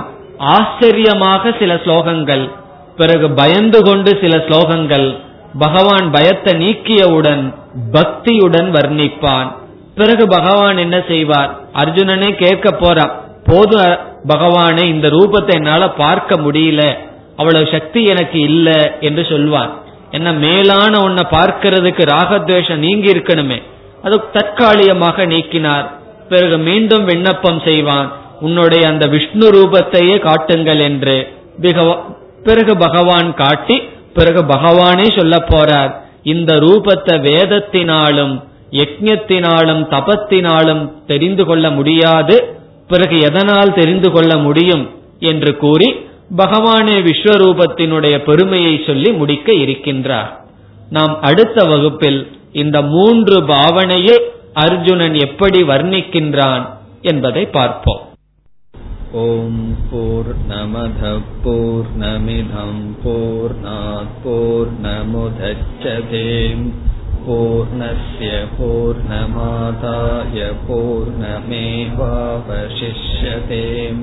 ஆச்சரியமாக சில ஸ்லோகங்கள் பிறகு பயந்து கொண்டு சில ஸ்லோகங்கள் பகவான் பயத்தை நீக்கியவுடன் பக்தியுடன் வர்ணிப்பான். பிறகு பகவான் என்ன செய்வார்? அர்ஜுனனே கேட்க போறான். போது பகவானே இந்த ரூபத்தை என்னால பார்க்க முடியல. அவ்வளவு சக்தி எனக்கு இல்லை என்று சொல்வார். என்ன மேலான உன்னை பார்க்கிறதுக்கு ராகத்வேஷம் நீங்கி இருக்கணுமே. அது தற்காலிகமாக நீக்கினார். பிறகு மீண்டும் விண்ணப்பம் செய்வான். உன்னுடைய அந்த விஷ்ணு ரூபத்தையே காட்டுங்கள் என்று பிறகு பகவான் காட்டி பிறகு பகவானே சொல்ல போறார். இந்த ரூபத்தை வேதத்தினாலும் யஜத்தினாலும் தபத்தினாலும் தெரிந்து கொள்ள முடியாது. பிறகு எதனால் தெரிந்து கொள்ள முடியும் என்று கூறி பகவானே விஸ்வரூபத்தினுடைய பெருமையை சொல்லி முடிக்க இருக்கின்றார். நாம் அடுத்த வகுப்பில் இந்த மூன்று பாவனையை அர்ஜுனன் எப்படி வர்ணிக்கின்றான் என்பதை பார்ப்போம். ஓம் போர் நமத போர் நமிதம் போர் போர் நமுதச்சதேம் பூர்ணய பூர்ணமாதாய பூர்ணமேவாவசிஷ்யதேம்.